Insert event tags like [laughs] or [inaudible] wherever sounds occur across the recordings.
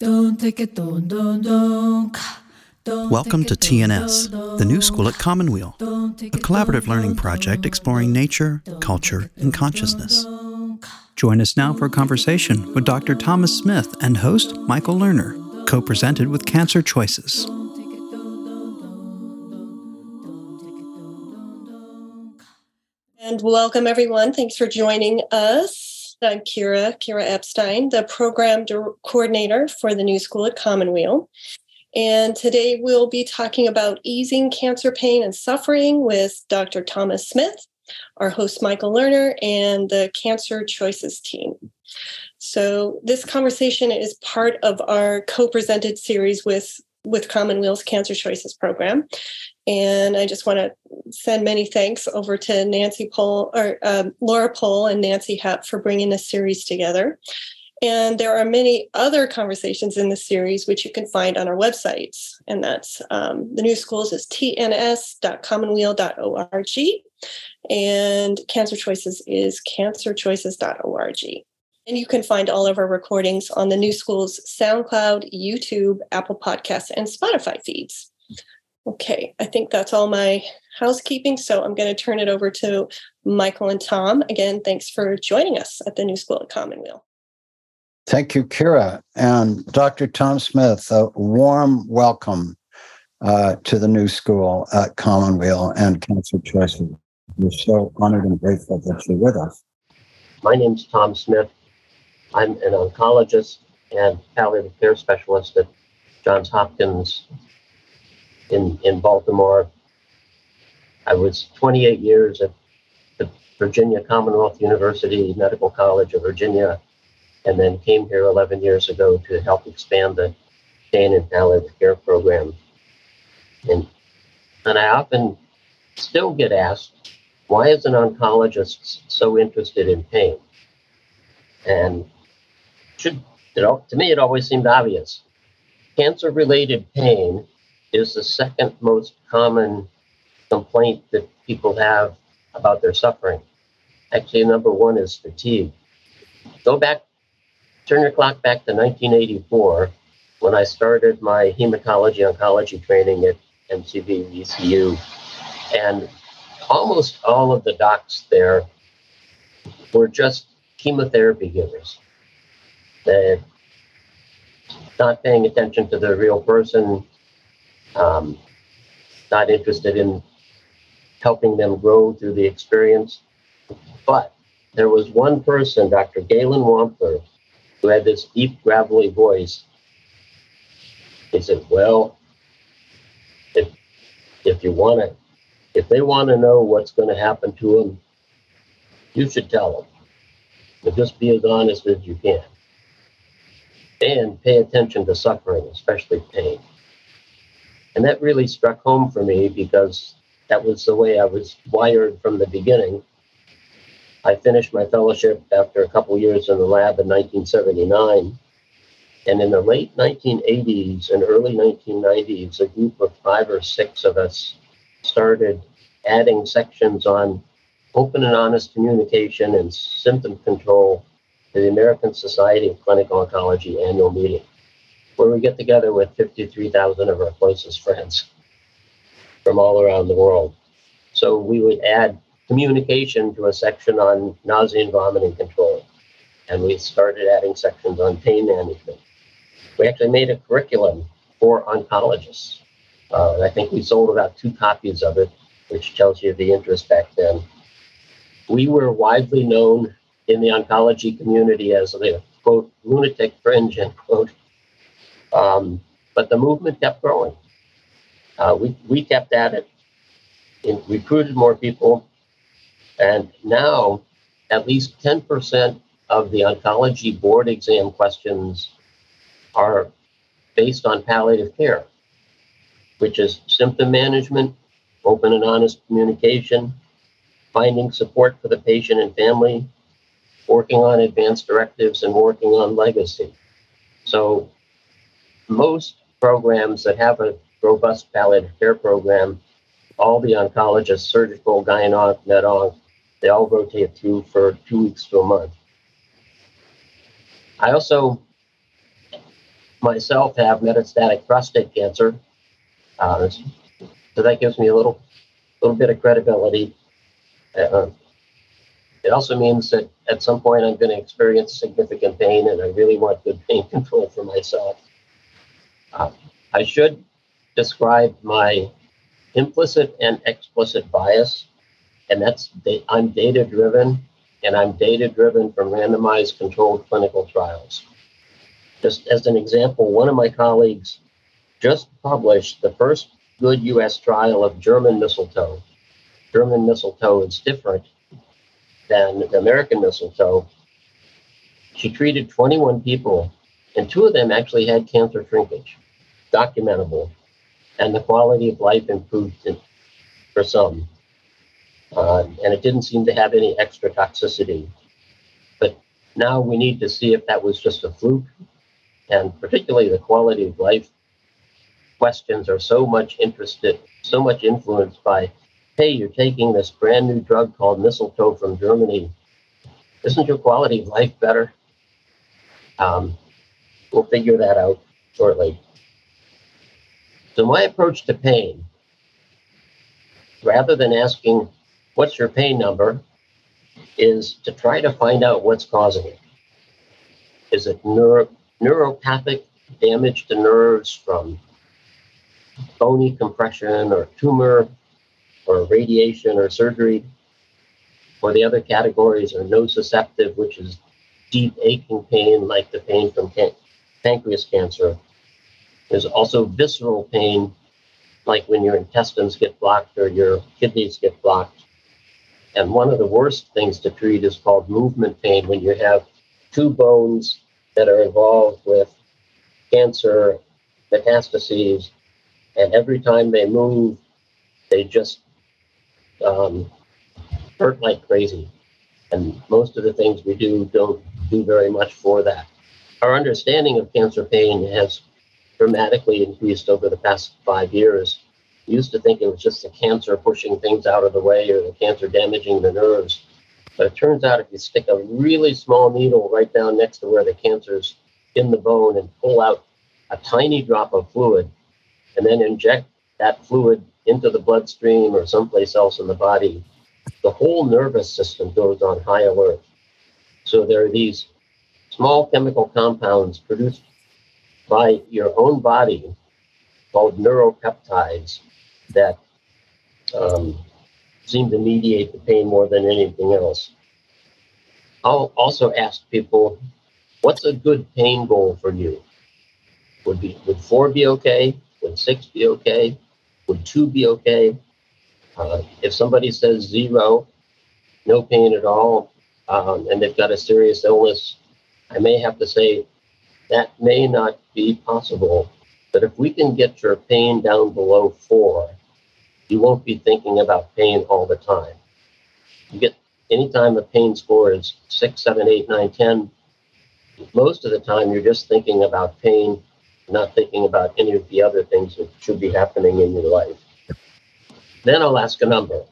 Welcome to TNS, the new school at Commonweal, a collaborative learning project exploring nature, culture, and consciousness. Join us now for a conversation with Dr. Thomas Smith and host Michael Lerner, co presented with Cancer Choices. And welcome, everyone. Thanks for joining us. I'm Kira, Kira Epstein, the program coordinator for the New School at Commonweal. And today we'll be talking about easing cancer pain and suffering with Dr. Thomas Smith, our host Michael Lerner, and the Cancer Choices team. So this conversation is part of our co-presented series with with Commonweal's Cancer Choices program. And I just want to send many thanks over to Nancy Pole or um, Laura Pole and Nancy Hepp for bringing this series together. And there are many other conversations in the series which you can find on our websites. And that's um, the new schools is tns.commonweal.org and Cancer Choices is cancerchoices.org. And you can find all of our recordings on the New School's SoundCloud, YouTube, Apple Podcasts, and Spotify feeds. Okay, I think that's all my housekeeping. So I'm going to turn it over to Michael and Tom. Again, thanks for joining us at the New School at Commonweal. Thank you, Kira. And Dr. Tom Smith, a warm welcome uh, to the New School at Commonweal and Cancer Choices. We're so honored and grateful that you're with us. My name is Tom Smith. I'm an oncologist and palliative care specialist at Johns Hopkins in, in Baltimore. I was 28 years at the Virginia Commonwealth University Medical College of Virginia, and then came here 11 years ago to help expand the pain and palliative care program. And, and I often still get asked, why is an oncologist so interested in pain? And should you know, to me, it always seemed obvious. Cancer related pain is the second most common complaint that people have about their suffering. Actually, number one is fatigue. Go back, turn your clock back to 1984 when I started my hematology oncology training at MCV VCU. And almost all of the docs there were just chemotherapy givers. They're not paying attention to the real person, um, not interested in helping them grow through the experience. But there was one person, Dr. Galen Wampler, who had this deep, gravelly voice. He said, Well, if, if you want to, if they want to know what's going to happen to them, you should tell them. But just be as honest as you can. And pay attention to suffering, especially pain. And that really struck home for me because that was the way I was wired from the beginning. I finished my fellowship after a couple years in the lab in 1979. And in the late 1980s and early 1990s, a group of five or six of us started adding sections on open and honest communication and symptom control to the American Society of Clinical Oncology annual meeting where we get together with 53,000 of our closest friends from all around the world. So we would add communication to a section on nausea and vomiting control. And we started adding sections on pain management. We actually made a curriculum for oncologists. Uh, I think we sold about two copies of it, which tells you the interest back then. We were widely known in the oncology community as the quote lunatic fringe end quote um, but the movement kept growing. Uh, we, we kept at it, and recruited more people, and now at least 10% of the oncology board exam questions are based on palliative care, which is symptom management, open and honest communication, finding support for the patient and family, working on advanced directives, and working on legacy. So most programs that have a robust palliative care program, all the oncologists, surgical, gynonc, med-onc, they all rotate through for two weeks to a month. I also myself have metastatic prostate cancer. Uh, so that gives me a little, little bit of credibility. Uh, it also means that at some point I'm going to experience significant pain, and I really want good pain [laughs] control for myself. Uh, I should describe my implicit and explicit bias, and that's I'm data driven, and I'm data driven from randomized controlled clinical trials. Just as an example, one of my colleagues just published the first good US trial of German mistletoe. German mistletoe is different than American mistletoe. She treated 21 people, and two of them actually had cancer shrinkage, documentable, and the quality of life improved for some. Uh, and it didn't seem to have any extra toxicity. But now we need to see if that was just a fluke and particularly the quality of life questions are so much interested, so much influenced by, hey, you're taking this brand new drug called mistletoe from Germany. Isn't your quality of life better? Um, we'll figure that out shortly. So my approach to pain, rather than asking, what's your pain number, is to try to find out what's causing it. Is it neuro, neuropathic damage to nerves from bony compression or tumor or radiation or surgery. Or the other categories are nociceptive, which is deep aching pain like the pain from pancreas cancer. There's also visceral pain, like when your intestines get blocked or your kidneys get blocked. And one of the worst things to treat is called movement pain when you have two bones that are involved with cancer metastases, and every time they move, they just um, hurt like crazy. And most of the things we do don't do very much for that. Our understanding of cancer pain has dramatically increased over the past five years. We used to think it was just the cancer pushing things out of the way or the cancer damaging the nerves. But it turns out if you stick a really small needle right down next to where the cancer's in the bone and pull out a tiny drop of fluid and then inject that fluid into the bloodstream or someplace else in the body, the whole nervous system goes on high alert. So there are these small chemical compounds produced by your own body called neuropeptides that um, seem to mediate the pain more than anything else. I'll also ask people, what's a good pain goal for you? Would be would four be okay? Would six be okay? Would two be okay? Uh, if somebody says zero, no pain at all, um, and they've got a serious illness, I may have to say that may not be possible. But if we can get your pain down below four, you won't be thinking about pain all the time. You get anytime the pain score is six, seven, eight, nine, ten, most of the time you're just thinking about pain, not thinking about any of the other things that should be happening in your life. Then I'll ask a number.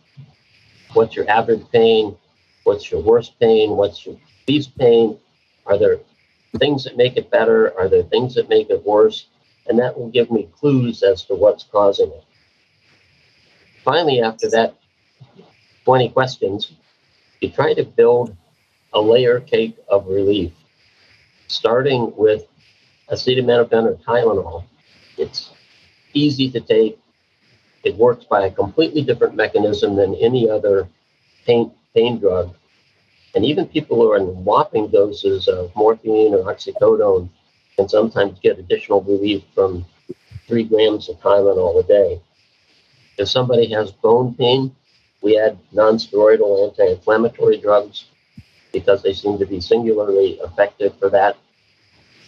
What's your average pain? What's your worst pain? What's your least pain? Are there things that make it better? Are there things that make it worse? And that will give me clues as to what's causing it finally, after that 20 questions, you try to build a layer cake of relief, starting with acetaminophen or Tylenol. It's easy to take. It works by a completely different mechanism than any other pain, pain drug. And even people who are in whopping doses of morphine or oxycodone can sometimes get additional relief from three grams of Tylenol a day. If somebody has bone pain, we add nonsteroidal anti-inflammatory drugs because they seem to be singularly effective for that.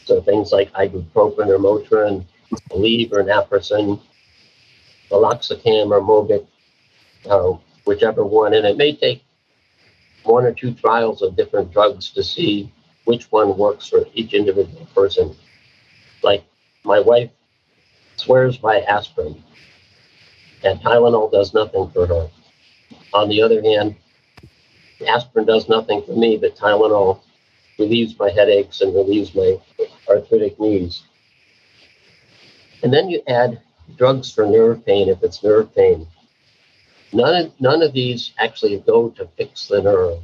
So things like ibuprofen or Motrin, Aleve or Naprosyn, Meloxicam or Mobic, uh, whichever one. And it may take one or two trials of different drugs to see which one works for each individual person. Like my wife swears by aspirin and Tylenol does nothing for her. On the other hand, aspirin does nothing for me, but Tylenol relieves my headaches and relieves my arthritic knees. And then you add drugs for nerve pain if it's nerve pain. None of, none of these actually go to fix the nerve.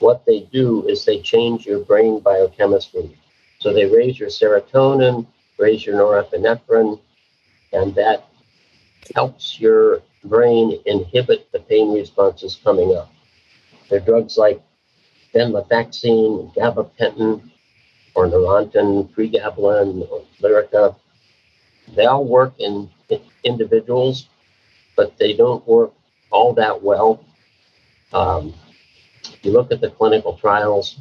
What they do is they change your brain biochemistry. So they raise your serotonin, raise your norepinephrine, and that helps your brain inhibit the pain responses coming up. There are drugs like venlafaxine, gabapentin, or Neurontin, pregabalin, or Lyrica. They all work in individuals, but they don't work all that well. Um, you look at the clinical trials,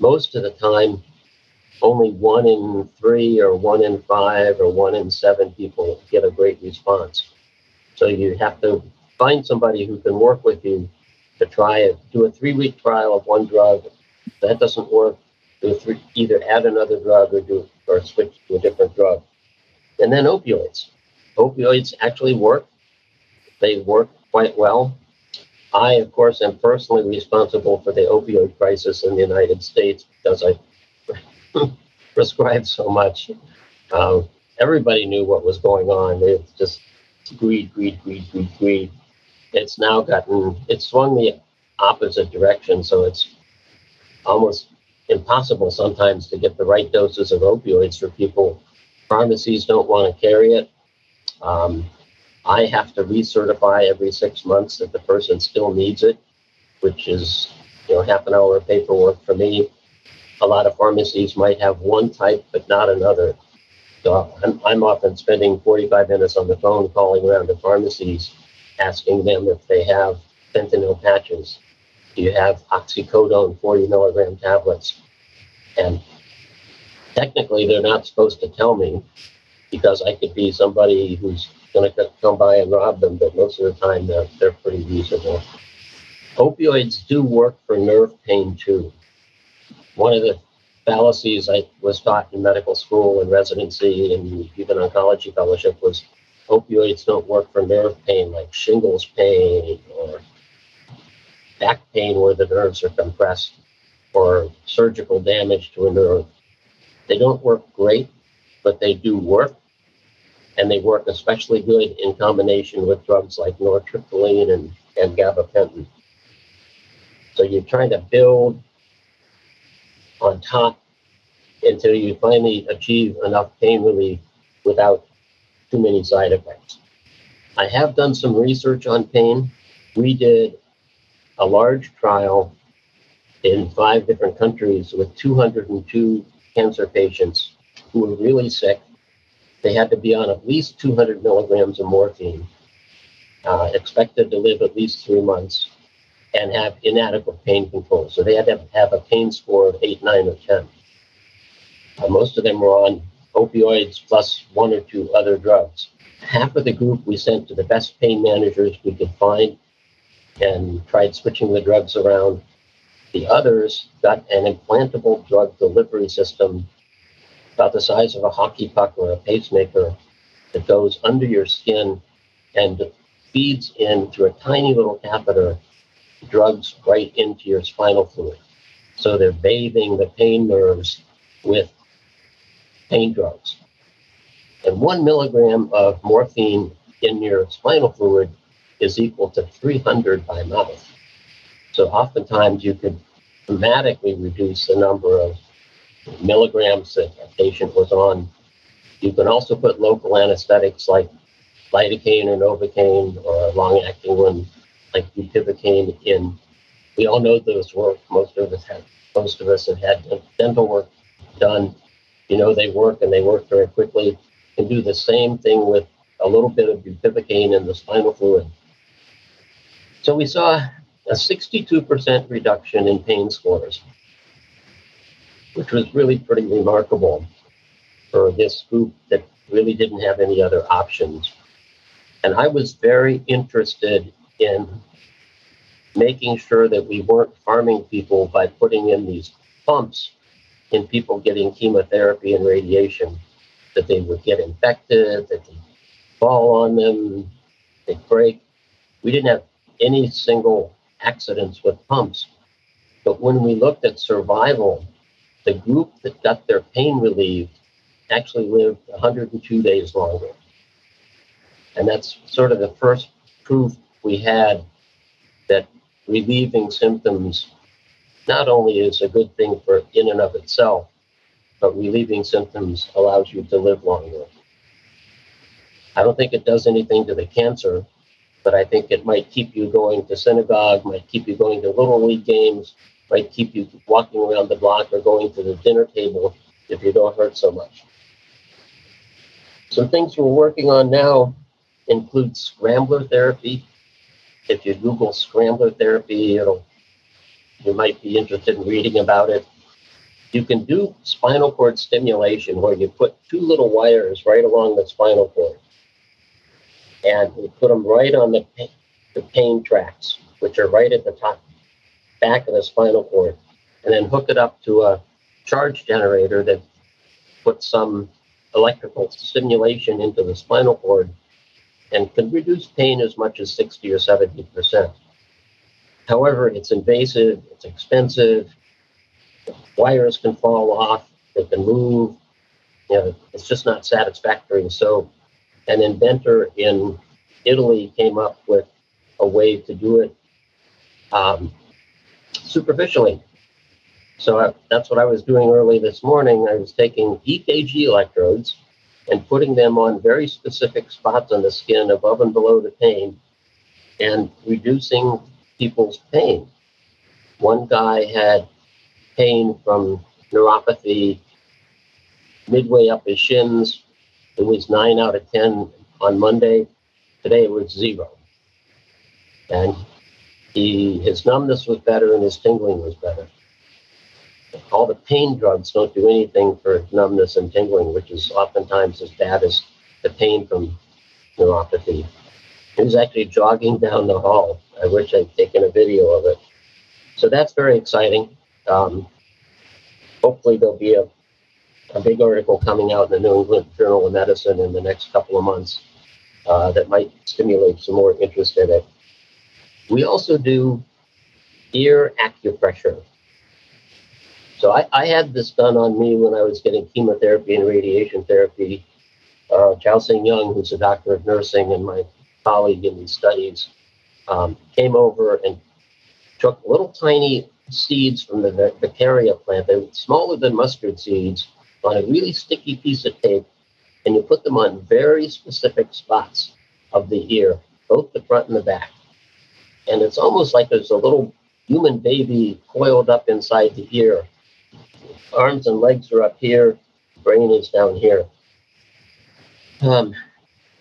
most of the time, only one in three or one in five or one in seven people get a great response. So you have to find somebody who can work with you to try it. Do a three-week trial of one drug. If that doesn't work. Do three, either add another drug or do or switch to a different drug. And then opioids. Opioids actually work. They work quite well. I, of course, am personally responsible for the opioid crisis in the United States because I [laughs] prescribed so much. Uh, everybody knew what was going on. It's just greed, greed, greed, greed, greed. It's now gotten, it's swung the opposite direction. So it's almost impossible sometimes to get the right doses of opioids for people. Pharmacies don't want to carry it. Um, I have to recertify every six months that the person still needs it, which is you know half an hour of paperwork for me. A lot of pharmacies might have one type but not another. So I'm, I'm often spending 45 minutes on the phone calling around to pharmacies, asking them if they have fentanyl patches. Do you have oxycodone 40 milligram tablets? And technically, they're not supposed to tell me because I could be somebody who's going to come by and rob them, but most of the time they're, they're pretty reasonable. Opioids do work for nerve pain too. One of the fallacies I was taught in medical school and residency and even oncology fellowship was opioids don't work for nerve pain like shingles pain or back pain where the nerves are compressed or surgical damage to a nerve. They don't work great, but they do work and they work especially good in combination with drugs like nortriptyline and, and gabapentin. So you're trying to build on top until you finally achieve enough pain relief without too many side effects. I have done some research on pain. We did a large trial in five different countries with 202 cancer patients who were really sick they had to be on at least 200 milligrams of morphine, uh, expected to live at least three months, and have inadequate pain control. So they had to have a pain score of 8, 9, or 10. Uh, most of them were on opioids plus one or two other drugs. Half of the group we sent to the best pain managers we could find and tried switching the drugs around. The others got an implantable drug delivery system about the size of a hockey puck or a pacemaker that goes under your skin and feeds in through a tiny little catheter drugs right into your spinal fluid. So they're bathing the pain nerves with pain drugs. And one milligram of morphine in your spinal fluid is equal to 300 by mouth. So oftentimes you could dramatically reduce the number of milligrams that a patient was on. You can also put local anesthetics like lidocaine or novocaine or a long-acting one like bupivacaine in. We all know those work. Most of us have. Most of us have had dental work done. You know they work and they work very quickly. Can do the same thing with a little bit of bupivacaine in the spinal fluid. So we saw a 62% reduction in pain scores which was really pretty remarkable for this group that really didn't have any other options. And I was very interested in making sure that we weren't harming people by putting in these pumps in people getting chemotherapy and radiation, that they would get infected, that they fall on them, they break. We didn't have any single accidents with pumps. But when we looked at survival the group that got their pain relieved actually lived 102 days longer. And that's sort of the first proof we had that relieving symptoms not only is a good thing for in and of itself, but relieving symptoms allows you to live longer. I don't think it does anything to the cancer, but I think it might keep you going to synagogue, might keep you going to little league games, might keep you walking around the block or going to the dinner table if you don't hurt so much. Some things we're working on now include scrambler therapy. If you Google scrambler therapy, it'll you might be interested in reading about it. You can do spinal cord stimulation where you put two little wires right along the spinal cord and you put them right on the, the pain tracks, which are right at the top back of the spinal cord, and then hook it up to a charge generator that puts some electrical stimulation into the spinal cord and can reduce pain as much as 60 or 70 percent. However, it's invasive, it's expensive, wires can fall off, they can move, you know, it's just not satisfactory. So an inventor in Italy came up with a way to do it um, superficially. So I, that's what I was doing early this morning. I was taking EKG electrodes and putting them on very specific spots on the skin above and below the pain and reducing people's pain. One guy had pain from neuropathy midway up his shins. It was nine out of 10 on Monday. Today it was zero. And he, his numbness was better and his tingling was better. All the pain drugs don't do anything for numbness and tingling, which is oftentimes as bad as the pain from neuropathy. He was actually jogging down the hall. I wish I'd taken a video of it. So that's very exciting. Um, hopefully, there'll be a, a big article coming out in the New England Journal of Medicine in the next couple of months uh, that might stimulate some more interest in it. We also do ear acupressure. So I, I, had this done on me when I was getting chemotherapy and radiation therapy. Uh, Chao Hsing Yeh, who's a doctor of nursing and my colleague in these studies, um, came over and took little tiny seeds from the Vaccaria plant. They were smaller than mustard seeds on a really sticky piece of tape, and you put them on very specific spots of the ear, both the front and the back and it's almost like there's a little human baby coiled up inside the ear. Arms and legs are up here, brain is down here. Um,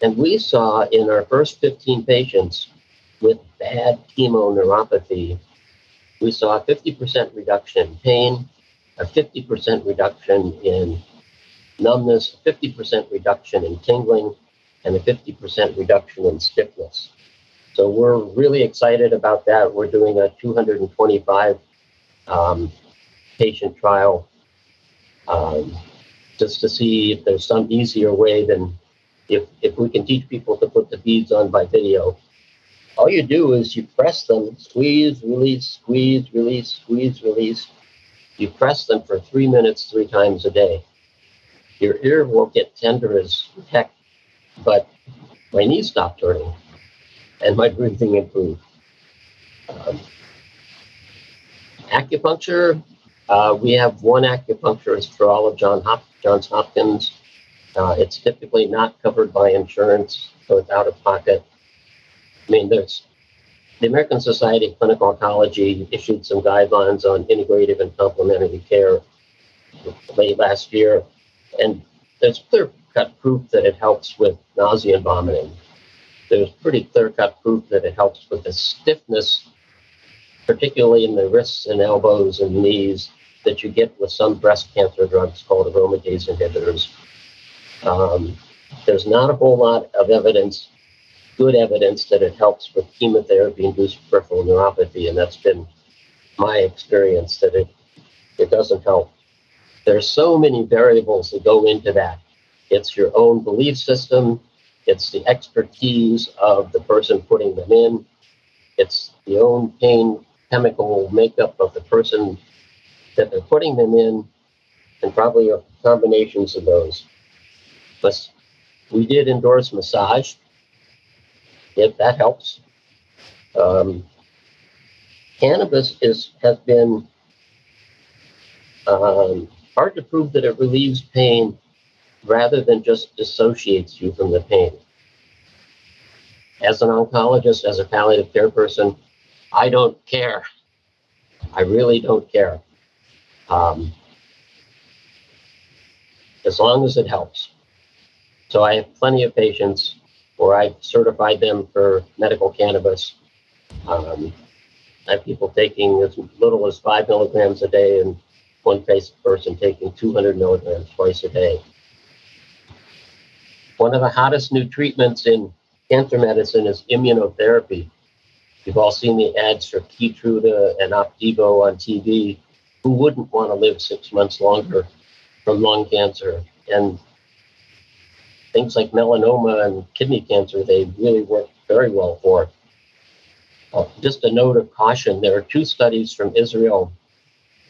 and we saw in our first 15 patients with bad chemoneuropathy, we saw a 50% reduction in pain, a 50% reduction in numbness, 50% reduction in tingling, and a 50% reduction in stiffness. So we're really excited about that. We're doing a 225 um, patient trial um, just to see if there's some easier way than if, if we can teach people to put the beads on by video. All you do is you press them, squeeze, release, squeeze, release, squeeze, release. You press them for three minutes, three times a day. Your ear won't get tender as heck, but my knees stop hurting and my breathing improved. Um, acupuncture, uh, we have one acupuncturist for all of John Hop- Johns Hopkins. Uh, it's typically not covered by insurance, so it's out of pocket. I mean, there's the American Society of Clinical Oncology issued some guidelines on integrative and complementary care late last year, and there's clear cut proof that it helps with nausea and vomiting there's pretty clear cut proof that it helps with the stiffness, particularly in the wrists and elbows and knees, that you get with some breast cancer drugs called aromatase inhibitors. Um, there's not a whole lot of evidence, good evidence, that it helps with chemotherapy induced peripheral neuropathy, and that's been my experience that it, it doesn't help. There's so many variables that go into that. It's your own belief system, it's the expertise of the person putting them in. It's the own pain chemical makeup of the person that they're putting them in, and probably combinations of those. but we did endorse massage, if that helps. Um, cannabis is has been um, hard to prove that it relieves pain rather than just dissociates you from the pain. As an oncologist, as a palliative care person, I don't care. I really don't care. Um, as long as it helps. So I have plenty of patients where I've certified them for medical cannabis. Um, I have people taking as little as five milligrams a day and one person taking 200 milligrams twice a day. One of the hottest new treatments in cancer medicine is immunotherapy. You've all seen the ads for Keytruda and Opdivo on TV. Who wouldn't want to live six months longer from lung cancer? And things like melanoma and kidney cancer, they really work very well for. Uh, just a note of caution there are two studies from Israel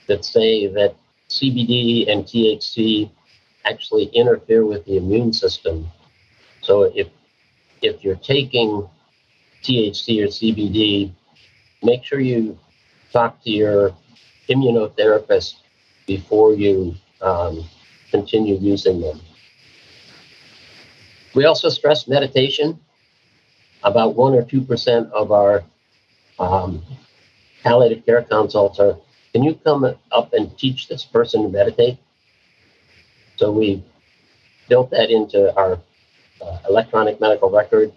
that say that CBD and THC actually interfere with the immune system. So if if you're taking THC or CBD, make sure you talk to your immunotherapist before you um, continue using them. We also stress meditation. About one or two percent of our um, palliative care consults are can you come up and teach this person to meditate? So we built that into our uh, electronic medical record.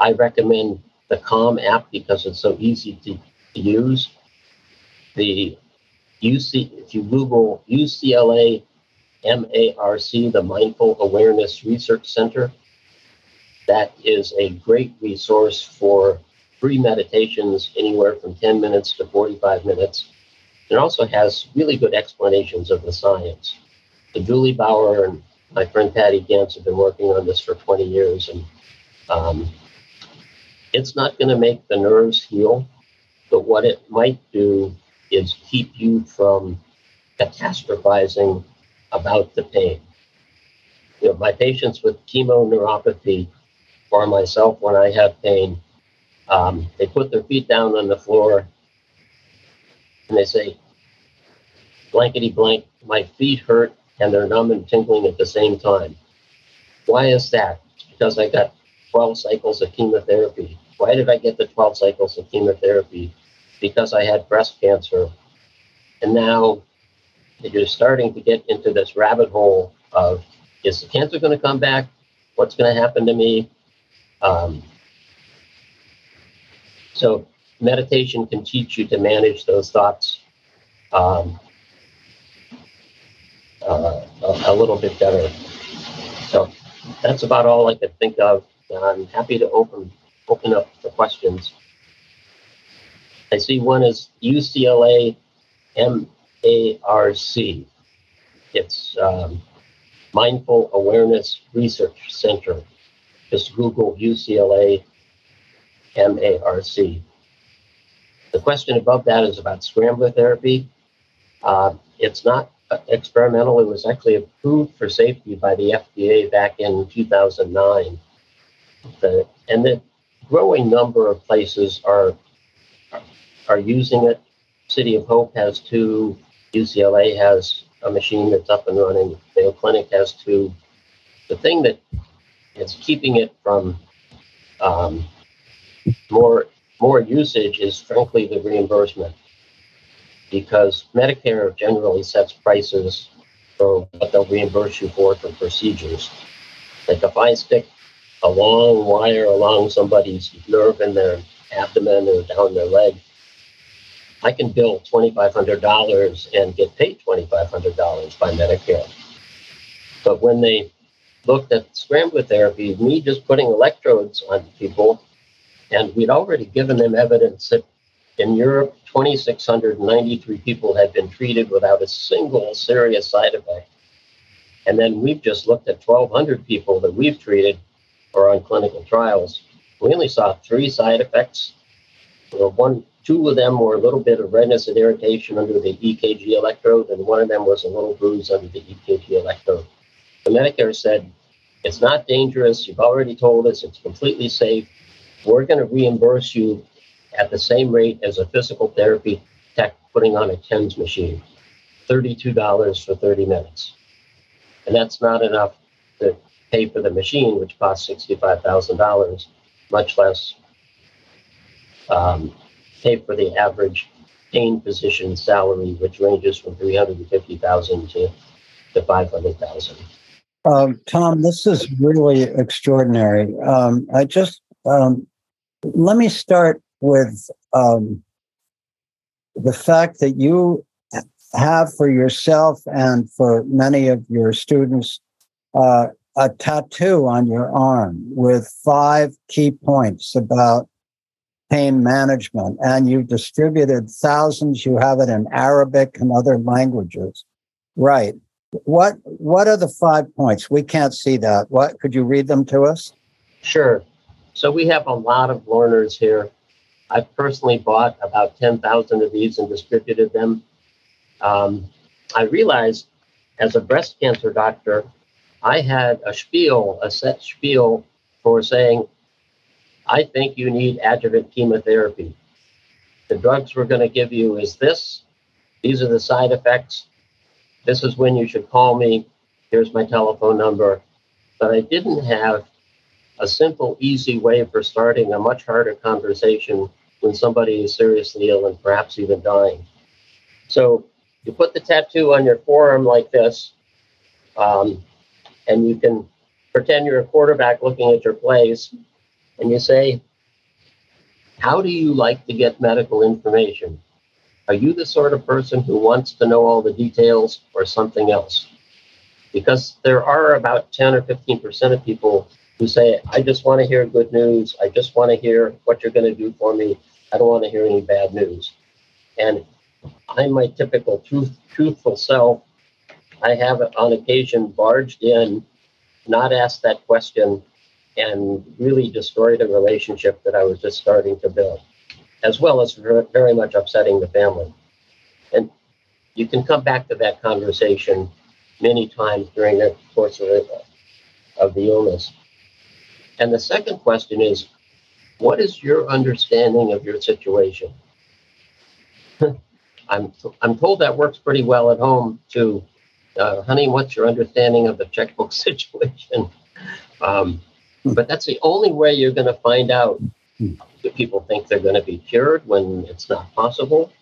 I recommend the Calm app because it's so easy to, to use. The UC, if you Google UCLA MARC, the Mindful Awareness Research Center, that is a great resource for free meditations anywhere from 10 minutes to 45 minutes it also has really good explanations of the science. The Julie Bower and my friend Patty Ganz have been working on this for 20 years, and um, it's not going to make the nerves heal, but what it might do is keep you from catastrophizing about the pain. You know, my patients with chemoneuropathy, or myself when I have pain, um, they put their feet down on the floor and they say, blankety blank, my feet hurt and they're numb and tingling at the same time. Why is that? Because I got 12 cycles of chemotherapy. Why did I get the 12 cycles of chemotherapy? Because I had breast cancer. And now you're starting to get into this rabbit hole of is the cancer going to come back? What's going to happen to me? Um, so meditation can teach you to manage those thoughts um, uh, a, little bit better. So that's about all I could think of. I'm happy to open open up for questions. I see one is UCLA MARC. It's um, Mindful Awareness Research Center. Just Google UCLA MARC. The question above that is about scrambler therapy. Uh, it's not experimental. It was actually approved for safety by the FDA back in 2009. The, and the growing number of places are are using it. City of Hope has two. UCLA has a machine that's up and running. Mayo Clinic has two. The thing that is keeping it from um, more more usage is frankly the reimbursement because Medicare generally sets prices for what they'll reimburse you for for procedures. Like if I stick a long wire along somebody's nerve in their abdomen or down their leg, I can bill $2,500 and get paid $2,500 by Medicare. But when they looked at scrambler therapy, me just putting electrodes on people, and we'd already given them evidence that in Europe, 2,693 people had been treated without a single serious side effect. And then we've just looked at 1,200 people that we've treated or on clinical trials. We only saw three side effects. one, two of them were a little bit of redness and irritation under the EKG electrode, and one of them was a little bruise under the EKG electrode. The Medicare said It's not dangerous. You've already told us it's completely safe. We're going to reimburse you at the same rate as a physical therapy tech putting on a TENS machine $32 for 30 minutes. And that's not enough to pay for the machine, which costs $65,000, much less um, pay for the average pain physician salary, which ranges from 350000 to, to 500000 um, Tom, this is really extraordinary. Um, I just um, let me start with um, the fact that you have for yourself and for many of your students uh, a tattoo on your arm with five key points about pain management, and you've distributed thousands. You have it in Arabic and other languages, right? What What are the five points? We can't see that. What could you read them to us? Sure. So we have a lot of learners here. I've personally bought about ten thousand of these and distributed them. Um, I realized as a breast cancer doctor, I had a spiel, a set spiel for saying, I think you need adjuvant chemotherapy. The drugs we're going to give you is this. These are the side effects. This is when you should call me. Here's my telephone number. But I didn't have a simple, easy way for starting a much harder conversation when somebody is seriously ill and perhaps even dying. So you put the tattoo on your forearm like this, um, and you can pretend you're a quarterback looking at your plays, and you say, How do you like to get medical information? Are you the sort of person who wants to know all the details or something else? Because there are about 10 or 15% of people who say, I just want to hear good news. I just want to hear what you're going to do for me. I don't want to hear any bad news. And I'm my typical truth, truthful self. I have on occasion barged in, not asked that question, and really destroyed a relationship that I was just starting to build, as well as very much upsetting the family. And you can come back to that conversation many times during the course of of the illness. And the second question is, what is your understanding of your situation? [laughs] I'm I'm told that works pretty well at home too. Uh, honey, what's your understanding of the checkbook [laughs] situation? Um, but that's the only way you're going to find out. Do people think they're going to be cured when it's not possible?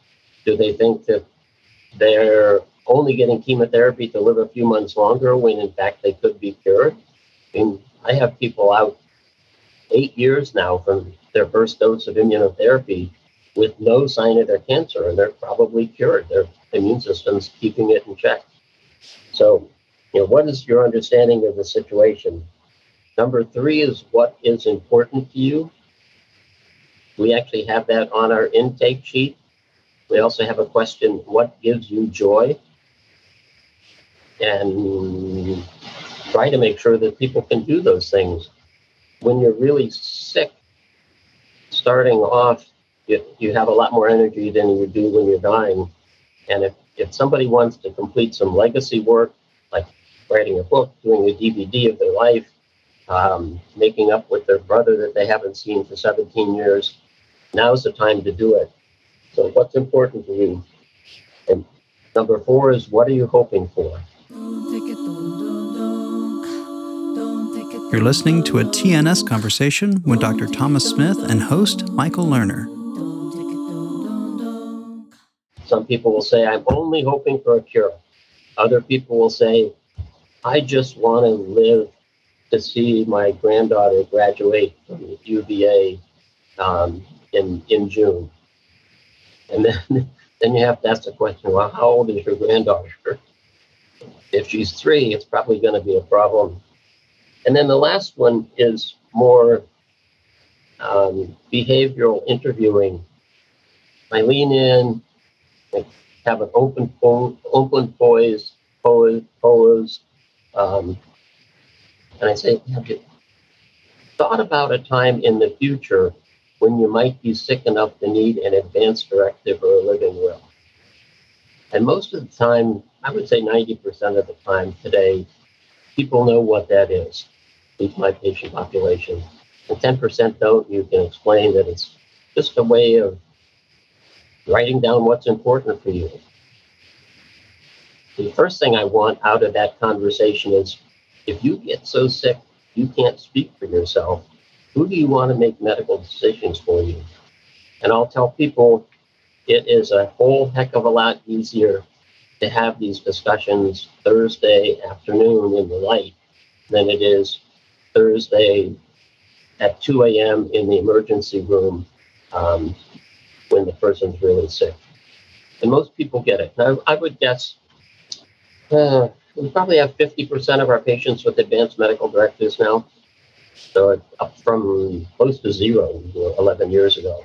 Do they think that they're only getting chemotherapy to live a few months longer when in fact they could be cured? I mean, I have people out eight years now from their first dose of immunotherapy with no sign of their cancer, and they're probably cured. Their immune system's keeping it in check. So, you know, what is your understanding of the situation? Number three is what is important to you. We actually have that on our intake sheet. We also have a question what gives you joy? And try to make sure that people can do those things. When you're really sick, starting off, you, you have a lot more energy than you do when you're dying. And if, if somebody wants to complete some legacy work, like writing a book, doing a DVD of their life, um, making up with their brother that they haven't seen for 17 years, now's the time to do it. So, what's important to you? And number four is what are you hoping for? You're listening to a TNS conversation with Dr. Thomas Smith and host Michael Lerner. Some people will say, I'm only hoping for a cure. Other people will say, I just want to live to see my granddaughter graduate from UVA um, in, in June. And then, [laughs] then you have to ask the question, well, how old is your granddaughter? If she's three, it's probably going to be a problem. And then the last one is more um, behavioral interviewing. I lean in, I have an open open pose, pose, pose um, and I say, have you thought about a time in the future when you might be sick enough to need an advance directive or a living will? And most of the time, I would say 90% of the time today, people know what that is. With my patient population. And 10% don't, you can explain that it's just a way of writing down what's important for you. The first thing I want out of that conversation is if you get so sick you can't speak for yourself, who do you want to make medical decisions for you? And I'll tell people it is a whole heck of a lot easier to have these discussions Thursday afternoon in the light than it is Thursday at 2 a.m. in the emergency room um, when the person's really sick. And most people get it. Now, I would guess uh, we probably have 50% of our patients with advanced medical directives now. So up from close to zero 11 years ago.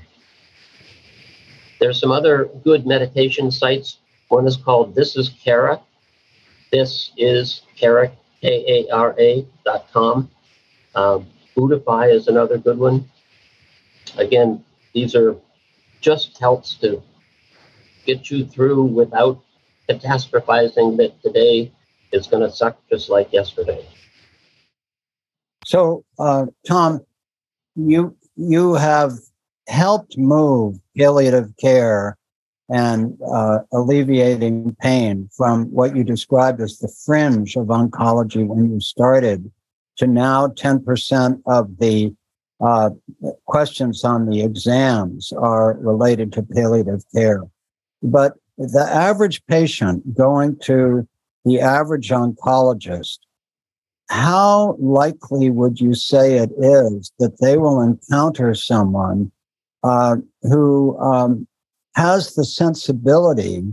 There's some other good meditation sites. One is called This is Kara. This is Kara, K-A-R-A dot com. Um, Buddhify is another good one. Again, these are just helps to get you through without catastrophizing that today is going to suck just like yesterday. So, uh, Tom, you you have helped move palliative care and uh, alleviating pain from what you described as the fringe of oncology when you started to now 10% of the uh, questions on the exams are related to palliative care. But the average patient going to the average oncologist, how likely would you say it is that they will encounter someone uh, who um, has the sensibility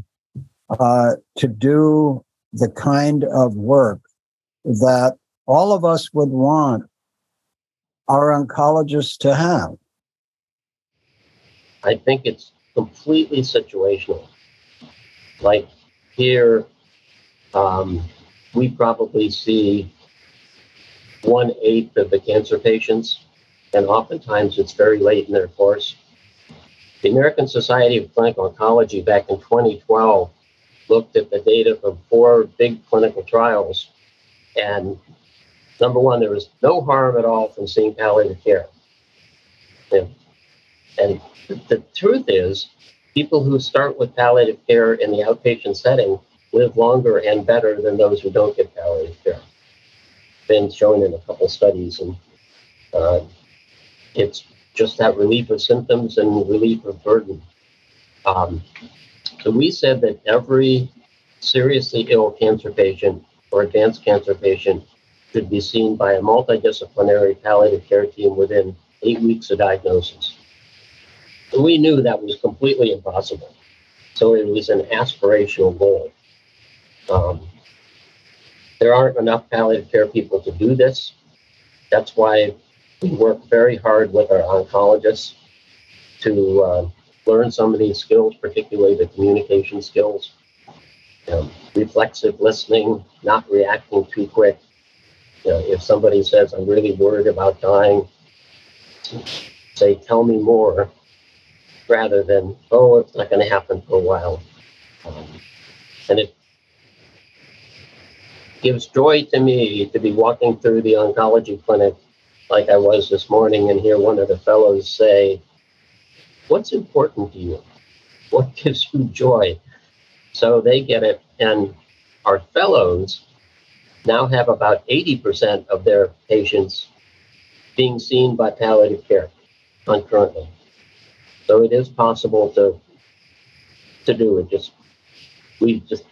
uh, to do the kind of work that all of us would want our oncologists to have? I think it's completely situational. Like here, um, we probably see one eighth of the cancer patients, and oftentimes it's very late in their course. The American Society of Clinical Oncology back in 2012 looked at the data from four big clinical trials, and number one, there was no harm at all from seeing palliative care. And, and the truth is, people who start with palliative care in the outpatient setting live longer and better than those who don't get palliative care. Been shown in a couple studies, and uh, it's just that relief of symptoms and relief of burden. Um, so we said that every seriously ill cancer patient or advanced cancer patient should be seen by a multidisciplinary palliative care team within eight weeks of diagnosis. And we knew that was completely impossible. So it was an aspirational goal. Um, there aren't enough palliative care people to do this. That's why we work very hard with our oncologists to uh, learn some of these skills, particularly the communication skills, um, reflexive listening, not reacting too quick. You know, if somebody says, I'm really worried about dying, say, tell me more, rather than, oh, it's not going to happen for a while. Um, and it gives joy to me to be walking through the oncology clinic like I was this morning and hear one of the fellows say, What's important to you? What gives you joy? So they get it. And our fellows now have about 80% of their patients being seen by palliative care concurrently. So it is possible to to do it. Just we just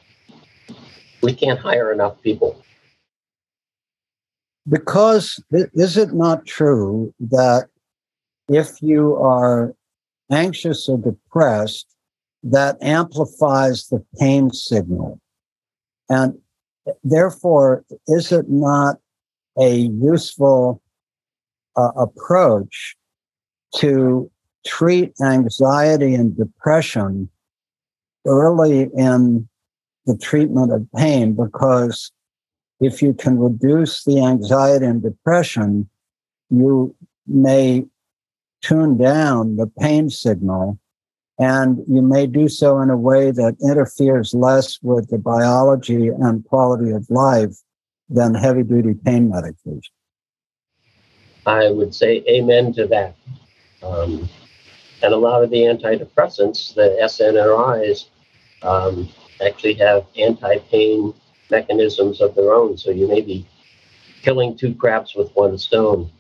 we can't hire enough people. Because is it not true that if you are anxious or depressed, that amplifies the pain signal? And therefore, is it not a useful uh, approach to treat anxiety and depression early in the treatment of pain? Because if you can reduce the anxiety and depression, you may tune down the pain signal and you may do so in a way that interferes less with the biology and quality of life than heavy duty pain medication. I would say amen to that. Um, and a lot of the antidepressants, the SNRIs, um, actually have anti pain mechanisms of their own. So you may be killing two crabs with one stone.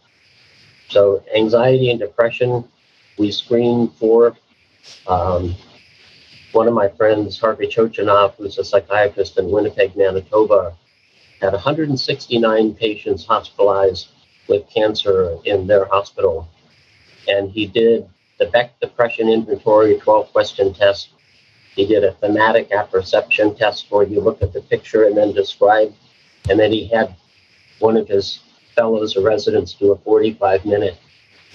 So, anxiety and depression, we screen for. Um, one of my friends, Harvey Chochinov, who's a psychiatrist in Winnipeg, Manitoba, had 169 patients hospitalized with cancer in their hospital. And he did the Beck Depression Inventory 12 question test. He did a thematic apperception test where you look at the picture and then describe. And then he had one of his fellows or residents do a 45 minute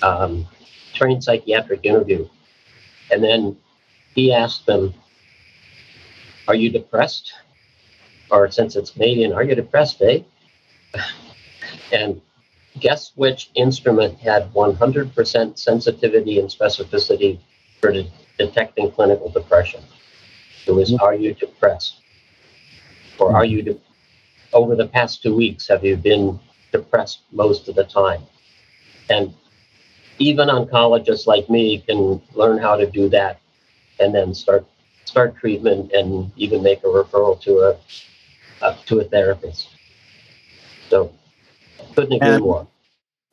um, trained psychiatric interview. And then he asked them, Are you depressed? Or since it's Canadian, are you depressed, eh? [laughs] and guess which instrument had 100% sensitivity and specificity for de- detecting clinical depression? It was, Are you depressed? Or are you, de- over the past two weeks, have you been depressed most of the time? And even oncologists like me can learn how to do that and then start start treatment and even make a referral to a uh, to a therapist. So couldn't agree and, more.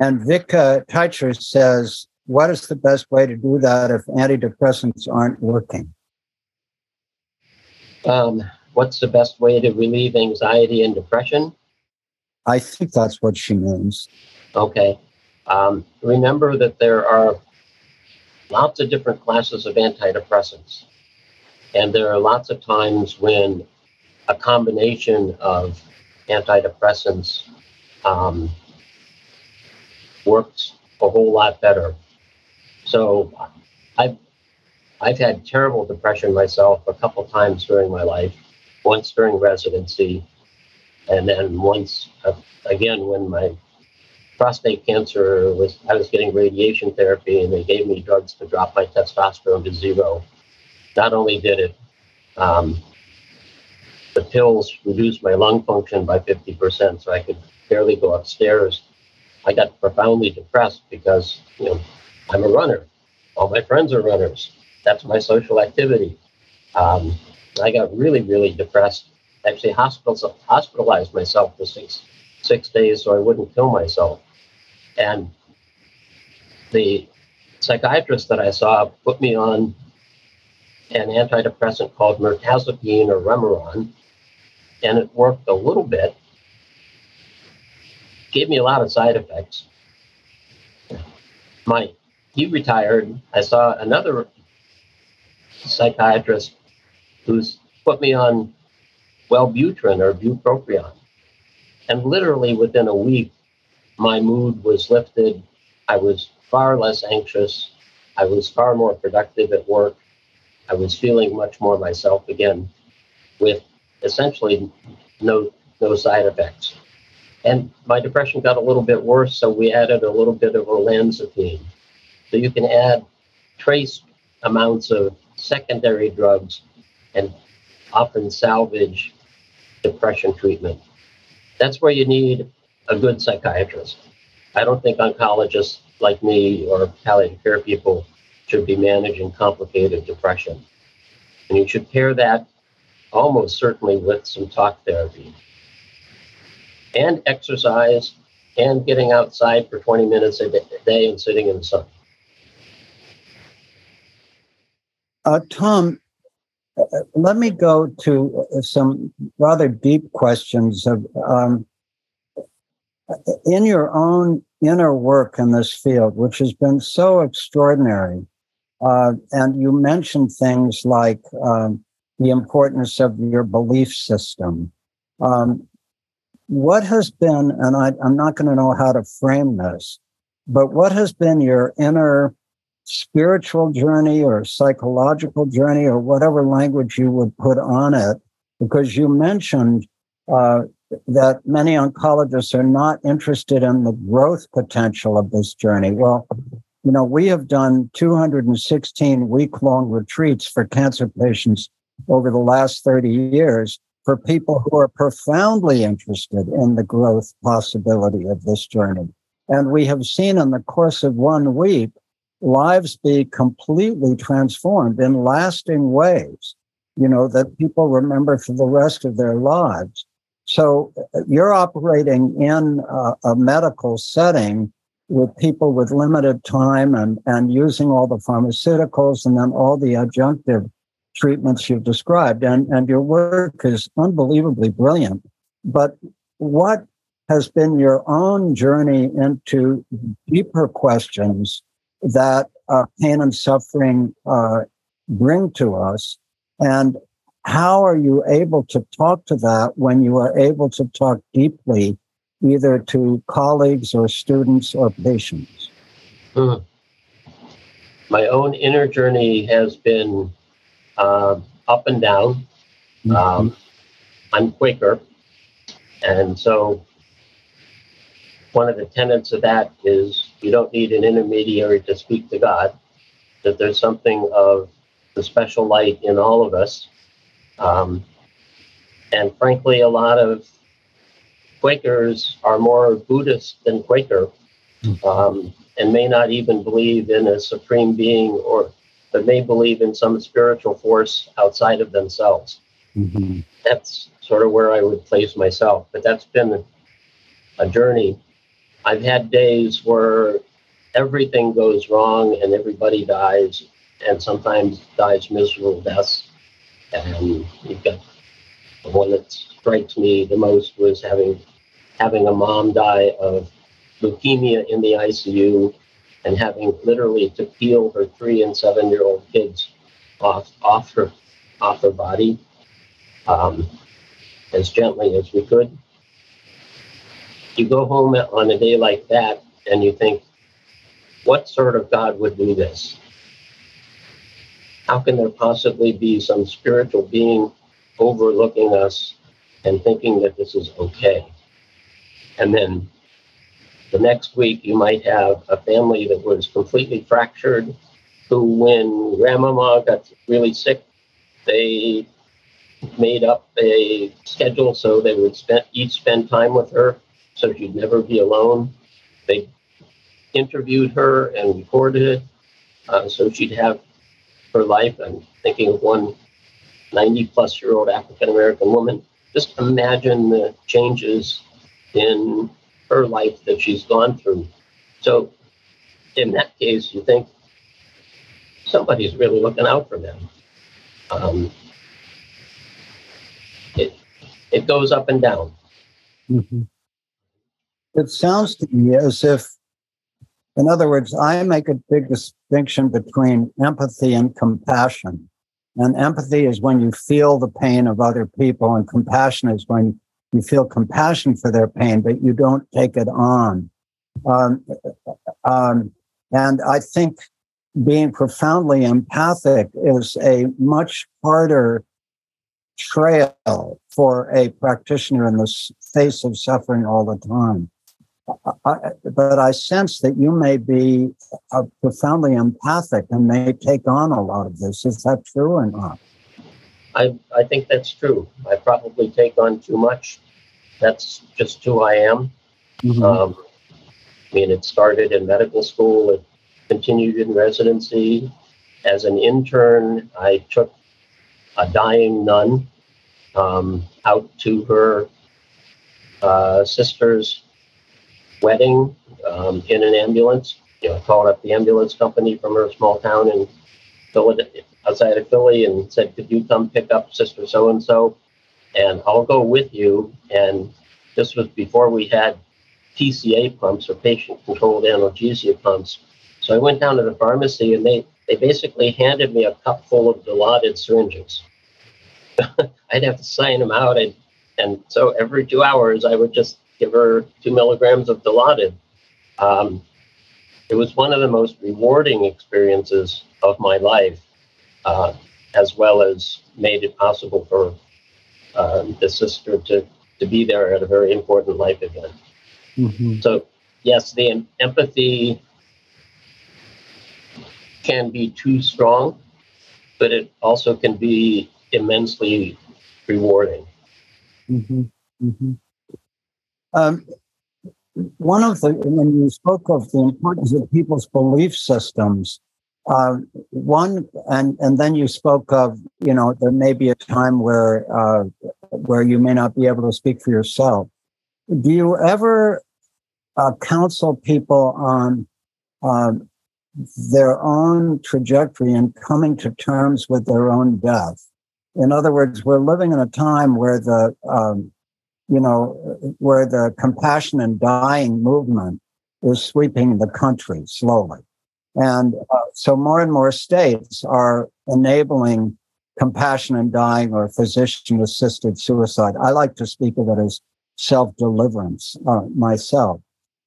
And Vic uh, Teicher says, what is the best way to do that if antidepressants aren't working? Um, what's the best way to relieve anxiety and depression? I think that's what she means. Okay. Um, remember that there are lots of different classes of antidepressants. And there are lots of times when a combination of antidepressants um, works a whole lot better. So I've I've had terrible depression myself a couple times during my life. Once during residency, and then once uh, again when my prostate cancer was I was getting radiation therapy and they gave me drugs to drop my testosterone to zero. Not only did it um, the pills reduced my lung function by 50%, so I could barely go upstairs. I got profoundly depressed because, you know, I'm a runner. All my friends are runners. That's my social activity. Um, I got really, really depressed. Actually, hospitalized myself for six, six days so I wouldn't kill myself. And the psychiatrist that I saw put me on an antidepressant called mirtazapine or Remeron, and it worked a little bit. Gave me a lot of side effects. My he retired. I saw another psychiatrist who's put me on Wellbutrin or bupropion. And literally within a week, my mood was lifted. I was far less anxious. I was far more productive at work. I was feeling much more myself again with essentially no no side effects. And my depression got a little bit worse, so we added a little bit of olanzapine. So you can add trace amounts of secondary drugs and often salvage depression treatment. That's where you need a good psychiatrist. I don't think oncologists like me or palliative care people should be managing complicated depression. And you should pair that almost certainly with some talk therapy and exercise and getting outside for 20 minutes a day and sitting in the sun. Uh, Tom, uh, let me go to some rather deep questions of um, in your own inner work in this field, which has been so extraordinary. Uh, and you mentioned things like um, the importance of your belief system. Um, what has been, and I, I'm not going to know how to frame this, but what has been your inner spiritual journey or psychological journey or whatever language you would put on it? Because you mentioned uh, that many oncologists are not interested in the growth potential of this journey. Well, you know, we have done 216 week long retreats for cancer patients over the last 30 years for people who are profoundly interested in the growth possibility of this journey. And we have seen in the course of one week lives be completely transformed in lasting ways, you know, that people remember for the rest of their lives. So uh, you're operating in a, a medical setting with people with limited time and, and using all the pharmaceuticals and then all the adjunctive treatments you've described. And, and your work is unbelievably brilliant. But what has been your own journey into deeper questions that uh, pain and suffering uh, bring to us? And how are you able to talk to that when you are able to talk deeply either to colleagues or students or patients? Hmm. My own inner journey has been uh, up and down. Mm-hmm. Um, I'm Quaker, and so one of the tenets of that is you don't need an intermediary to speak to God, that there's something of the special light in all of us. Um, and frankly, a lot of Quakers are more Buddhist than Quaker, um, and may not even believe in a supreme being, or but may believe in some spiritual force outside of themselves. Mm-hmm. That's sort of where I would place myself. But that's been a journey. I've had days where everything goes wrong and everybody dies, and sometimes dies miserable deaths. And you've the one that strikes me the most was having having a mom die of leukemia in the ICU and having literally to peel her three and seven year old kids off off her off her body um, as gently as we could. You go home on a day like that and you think, what sort of God would do this? How can there possibly be some spiritual being overlooking us and thinking that this is okay? And then the next week, you might have a family that was completely fractured, who, when grandmama got really sick, they made up a schedule so they would spend, each spend time with her so she'd never be alone. They interviewed her and recorded it uh, so she'd have her life. I'm thinking of one 90 plus year old African American woman. Just imagine the changes in her life that she's gone through. So, in that case, you think somebody's really looking out for them. Um, it it goes up and down. Mm-hmm. It sounds to me as if, in other words, I make a big distinction between empathy and compassion. And empathy is when you feel the pain of other people, and compassion is when you feel compassion for their pain, but you don't take it on. Um, um, and I think being profoundly empathic is a much harder trail for a practitioner in the face of suffering all the time. I, but I sense that you may be uh, profoundly empathic and may take on a lot of this. Is that true or not? I, I think that's true. I probably take on too much. That's just who I am. Mm-hmm. Um, I mean, it started in medical school, it continued in residency. As an intern, I took a dying nun um, out to her uh, sister's wedding um, in an ambulance. You know, called up the ambulance company from her small town in outside of Philly and said, Could you come pick up Sister so and so? And I'll go with you. And this was before we had PCA pumps or patient controlled analgesia pumps. So I went down to the pharmacy and they, they basically handed me a cup full of Dilaudid syringes. [laughs] I'd have to sign them out. And, and so every two hours, I would just give her two milligrams of Dilaudid. Um, it was one of the most rewarding experiences of my life uh, as well as made it possible for um, the sister to, to be there at a very important life event. Mm-hmm. So, yes, the em- empathy can be too strong, but it also can be immensely rewarding. Mm-hmm. Mm-hmm. Um, one of the, when you spoke of the importance of people's belief systems, uh, one, and, and then you spoke of, you know, there may be a time where, uh, where you may not be able to speak for yourself. Do you ever uh, counsel people on um, their own trajectory and coming to terms with their own death? In other words, we're living in a time where the um, you know, where the compassion and dying movement is sweeping the country slowly. And uh, so more and more states are enabling compassion and dying or physician assisted suicide. I like to speak of it as self deliverance uh, myself.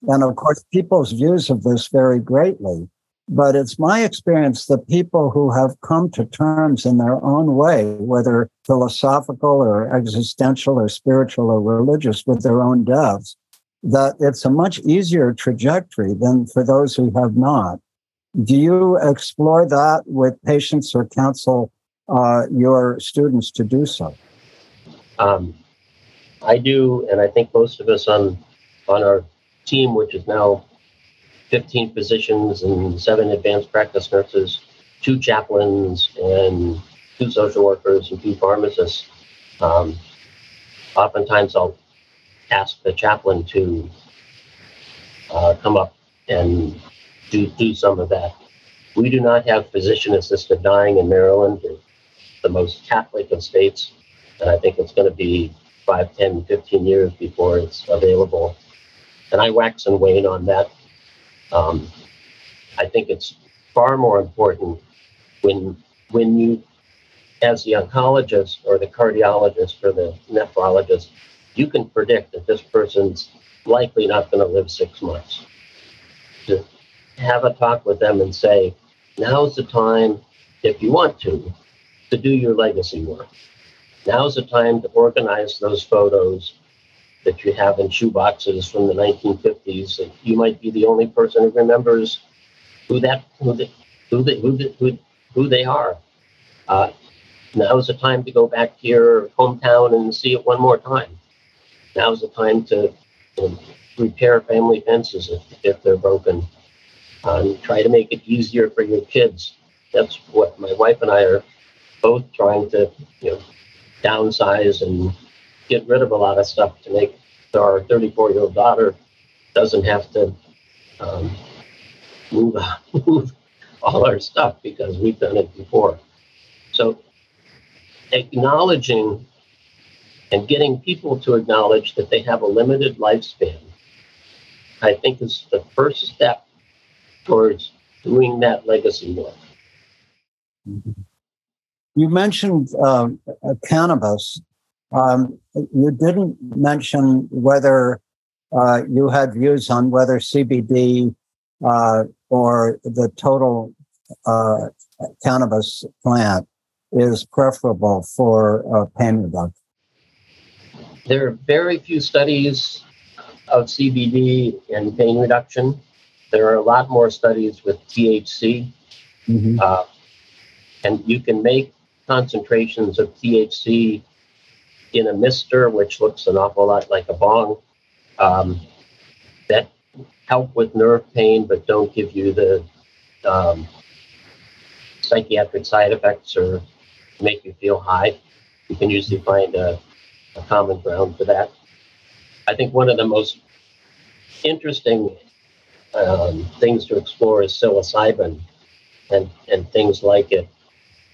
And of course, people's views of this vary greatly. But it's my experience that people who have come to terms in their own way, whether philosophical or existential or spiritual or religious with their own deaths, that it's a much easier trajectory than for those who have not. Do you explore that with patients or counsel uh, your students to do so? Um, I do, and I think most of us on on our team, which is now 15 physicians and seven advanced practice nurses, two chaplains, and two social workers and two pharmacists. Um, oftentimes, I'll ask the chaplain to uh, come up and do, do some of that. We do not have physician assisted dying in Maryland, the most Catholic of states. And I think it's going to be 5, 10, 15 years before it's available. And I wax and wane on that um, I think it's far more important when when you, as the oncologist or the cardiologist or the nephrologist, you can predict that this person's likely not going to live six months. To have a talk with them and say, now's the time, if you want to, to do your legacy work. Now's the time to organize those photos that you have in shoeboxes from the 1950s. And you might be the only person who remembers who that who the, who they who, who, who they are. Uh, now's the time to go back to your hometown and see it one more time. Now's the time to repair family fences if, if they're broken. Um, try to make it easier for your kids. That's what my wife and I are both trying to, you know, downsize and get rid of a lot of stuff to make our 34 year old daughter doesn't have to um, move, [laughs] move all our stuff because we've done it before. So acknowledging and getting people to acknowledge that they have a limited lifespan, I think is the first step towards doing that legacy work. You mentioned um, cannabis. Um, you didn't mention whether uh, you had views on whether CBD uh, or the total uh, cannabis plant is preferable for uh, pain reduction. There are very few studies of CBD and pain reduction. There are a lot more studies with THC. Mm-hmm. Uh, and you can make concentrations of THC in a mister, which looks an awful lot like a bong, um, that help with nerve pain but don't give you the um, psychiatric side effects or make you feel high. You can usually find a, a common ground for that. I think one of the most interesting um, things to explore is psilocybin and, and things like it.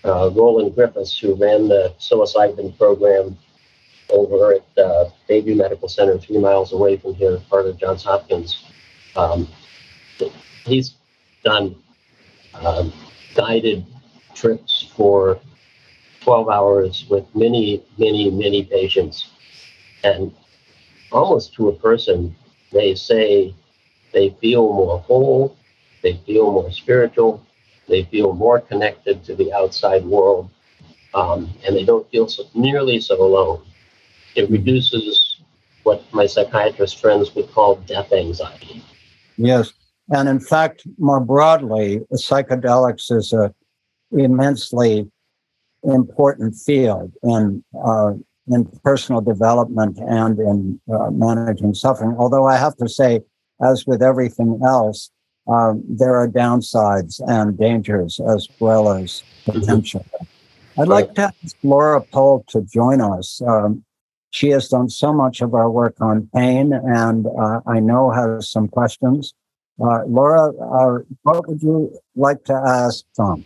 Uh, Roland Griffiths, who ran the psilocybin program over at uh, Bayview Medical Center, three miles away from here, part of Johns Hopkins. Um, he's done um, guided trips for 12 hours with many, many, many patients. And almost to a person, they say they feel more whole, they feel more spiritual, they feel more connected to the outside world, um, and they don't feel so, nearly so alone it reduces what my psychiatrist friends would call death anxiety. Yes. And in fact, more broadly, psychedelics is a immensely important field in uh, in personal development and in uh, managing suffering. Although I have to say, as with everything else, um, there are downsides and dangers as well as potential. I'd like to ask Laura Pole to join us. Um, she has done so much of our work on pain and uh, I know has some questions. Uh, Laura, uh, what would you like to ask Tom?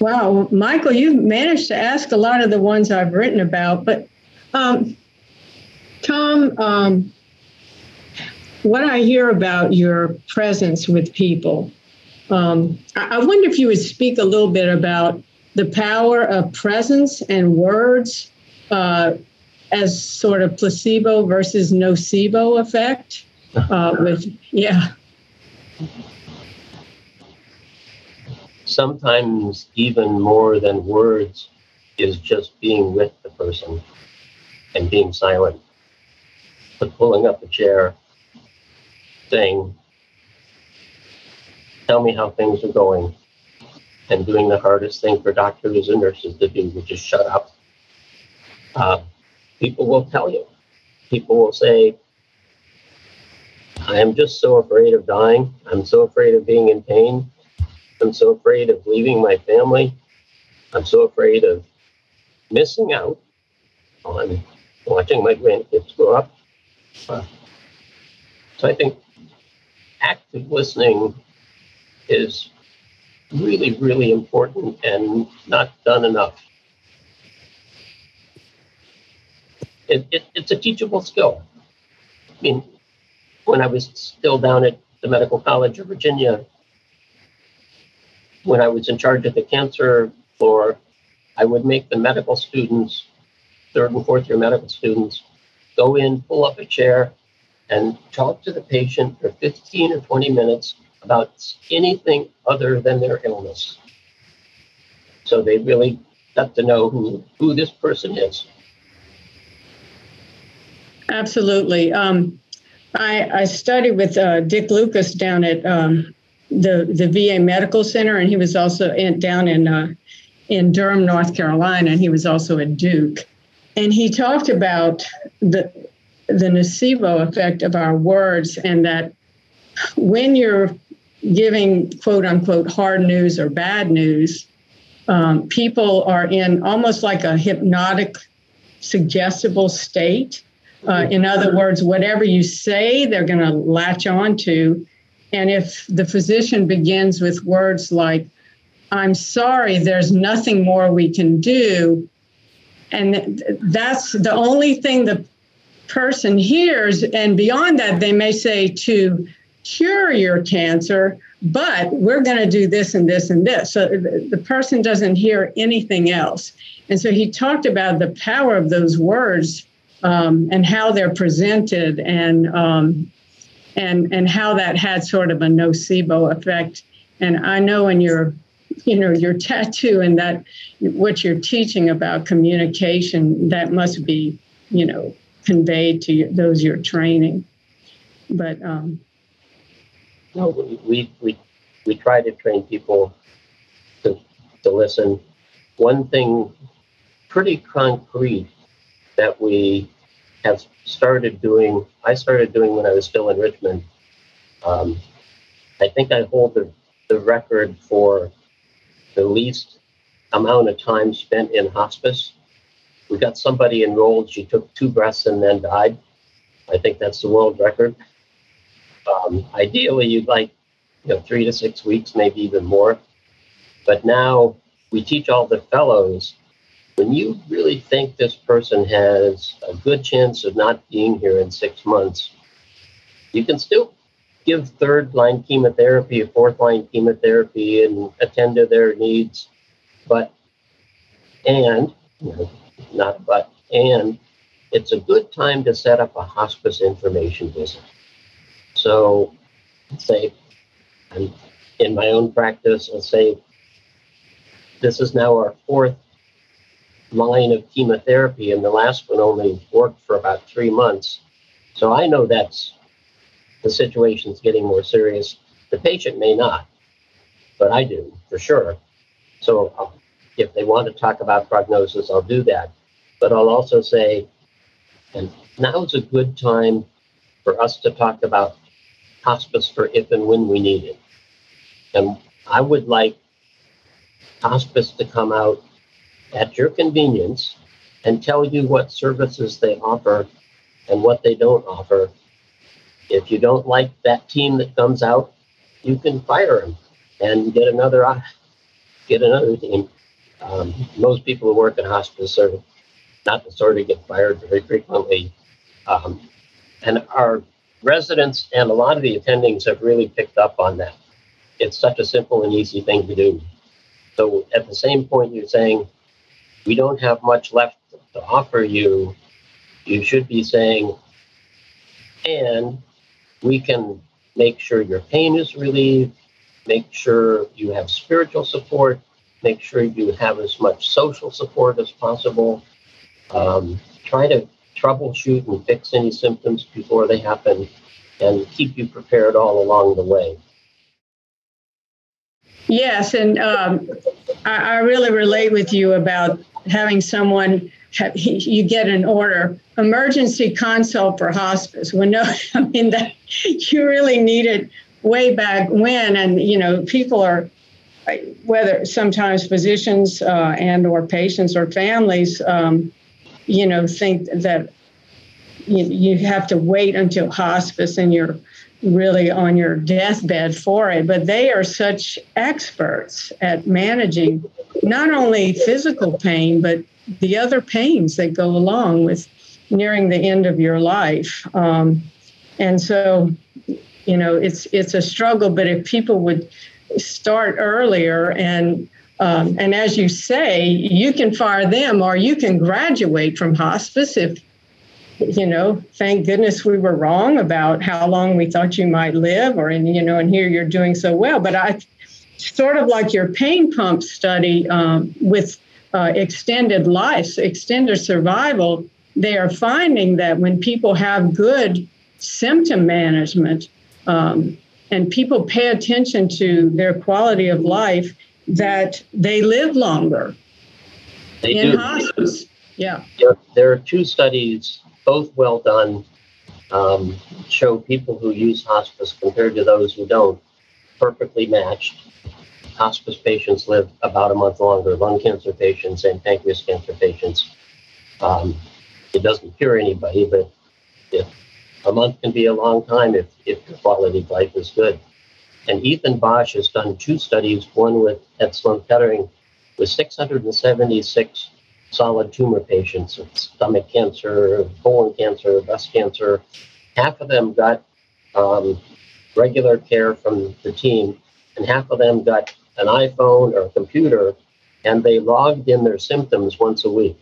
Wow, Michael, you've managed to ask a lot of the ones I've written about, but um, Tom, um, what I hear about your presence with people, um, I, wonder if you would speak a little bit about the power of presence and words uh, as sort of placebo versus nocebo effect. Uh, [laughs] with yeah. Sometimes even more than words is just being with the person and being silent, but pulling up a chair saying, Tell me how things are going. And doing the hardest thing for doctors and nurses to do, which is shut up. Uh, people will tell you. People will say, I am just so afraid of dying. I'm so afraid of being in pain. I'm so afraid of leaving my family. I'm so afraid of missing out on watching my grandkids grow up. So I think active listening is really, really important and not done enough. It, it, it's a teachable skill. I mean, when I was still down at the Medical College of Virginia, when I was in charge of the cancer floor, I would make the medical students, third and fourth year medical students, go in, pull up a chair, and talk to the patient for 15 or 20 minutes about anything other than their illness. So they really got to know who, who this person is. Absolutely. Um, I, I, studied with uh, Dick Lucas down at um, the the VA Medical Center, and he was also in, down in uh, in Durham, North Carolina, and he was also at Duke. And he talked about the the nocebo effect of our words, and that when you're giving quote unquote hard news or bad news, um, people are in almost like a hypnotic, suggestible state. Uh, in other words, whatever you say, they're going to latch on to. And if the physician begins with words like, I'm sorry, there's nothing more we can do, and that's the only thing the person hears. And beyond that, they may say to cure your cancer, but we're going to do this and this and this. So the person doesn't hear anything else. And so he talked about the power of those words um, and how they're presented and um, and and how that had sort of a nocebo effect. And I know in your you know your tattoo and that what you're teaching about communication that must be you know conveyed to those you're training. But um, no, we we we try to train people to to listen. One thing pretty concrete that we have started doing. I started doing when I was still in Richmond. Um, I think I hold the, the record for the least amount of time spent in hospice we got somebody enrolled. She took two breaths and then died. I think that's the world record. Um, ideally, you'd like you know three to six weeks, maybe even more. But now we teach all the fellows. When you really think this person has a good chance of not being here in six months, you can still give third line chemotherapy, fourth line chemotherapy, and attend to their needs. But and you know, not but, and it's a good time to set up a hospice information visit. So, say, I'm in my own practice, I'll say, this is now our fourth line of chemotherapy, and the last one only worked for about three months. So I know that's the situation's getting more serious. The patient may not, but I do for sure. So um, if they want to talk about prognosis, I'll do that. But I'll also say, and now is a good time for us to talk about hospice for if and when we need it. And I would like hospice to come out at your convenience and tell you what services they offer and what they don't offer. If you don't like that team that comes out, you can fire them and get another get another team. Um, most people who work in hospice are not the sort of get fired very frequently. Um, and our residents and a lot of the attendings have really picked up on that. It's such a simple and easy thing to do. So at the same point, you're saying, we don't have much left to offer you. You should be saying, and we can make sure your pain is relieved, make sure you have spiritual support, make sure you have as much social support as possible. Um, try to troubleshoot and fix any symptoms before they happen and keep you prepared all along the way. Yes, and um, I, I, really relate with you about having someone. Have, you get an order, emergency consult for hospice. When no, [laughs] I mean that you really need it way back when, and you know people are whether sometimes physicians uh, and or patients or families, um, you know, think that you, you have to wait until hospice and you're really on your deathbed for it, but they are such experts at managing not only physical pain, but the other pains that go along with nearing the end of your life. Um, and so, you know, it's it's a struggle. But if people would start earlier and um, and as you say, you can fire them or you can graduate from hospice if you know, thank goodness we were wrong about how long we thought you might live, or and you know, and here you're doing so well. But I sort of like your pain pump study um, with uh, extended life, extended survival. They are finding that when people have good symptom management um, and people pay attention to their quality of life, that they live longer they in do. hospice. Yeah. yeah. There are two studies both well done, um, show people who use hospice compared to those who don't perfectly matched. Hospice patients live about a month longer, lung cancer patients and pancreas cancer patients. Um, it doesn't cure anybody, but if a month can be a long time if, if your quality of life is good. And Ethan Basch has done two studies, one with Sloan Kettering with 676 solid tumor patients with stomach cancer, colon cancer, breast cancer. Half of them got um, regular care from the team, and half of them got an iPhone or a computer, and they logged in their symptoms once a week.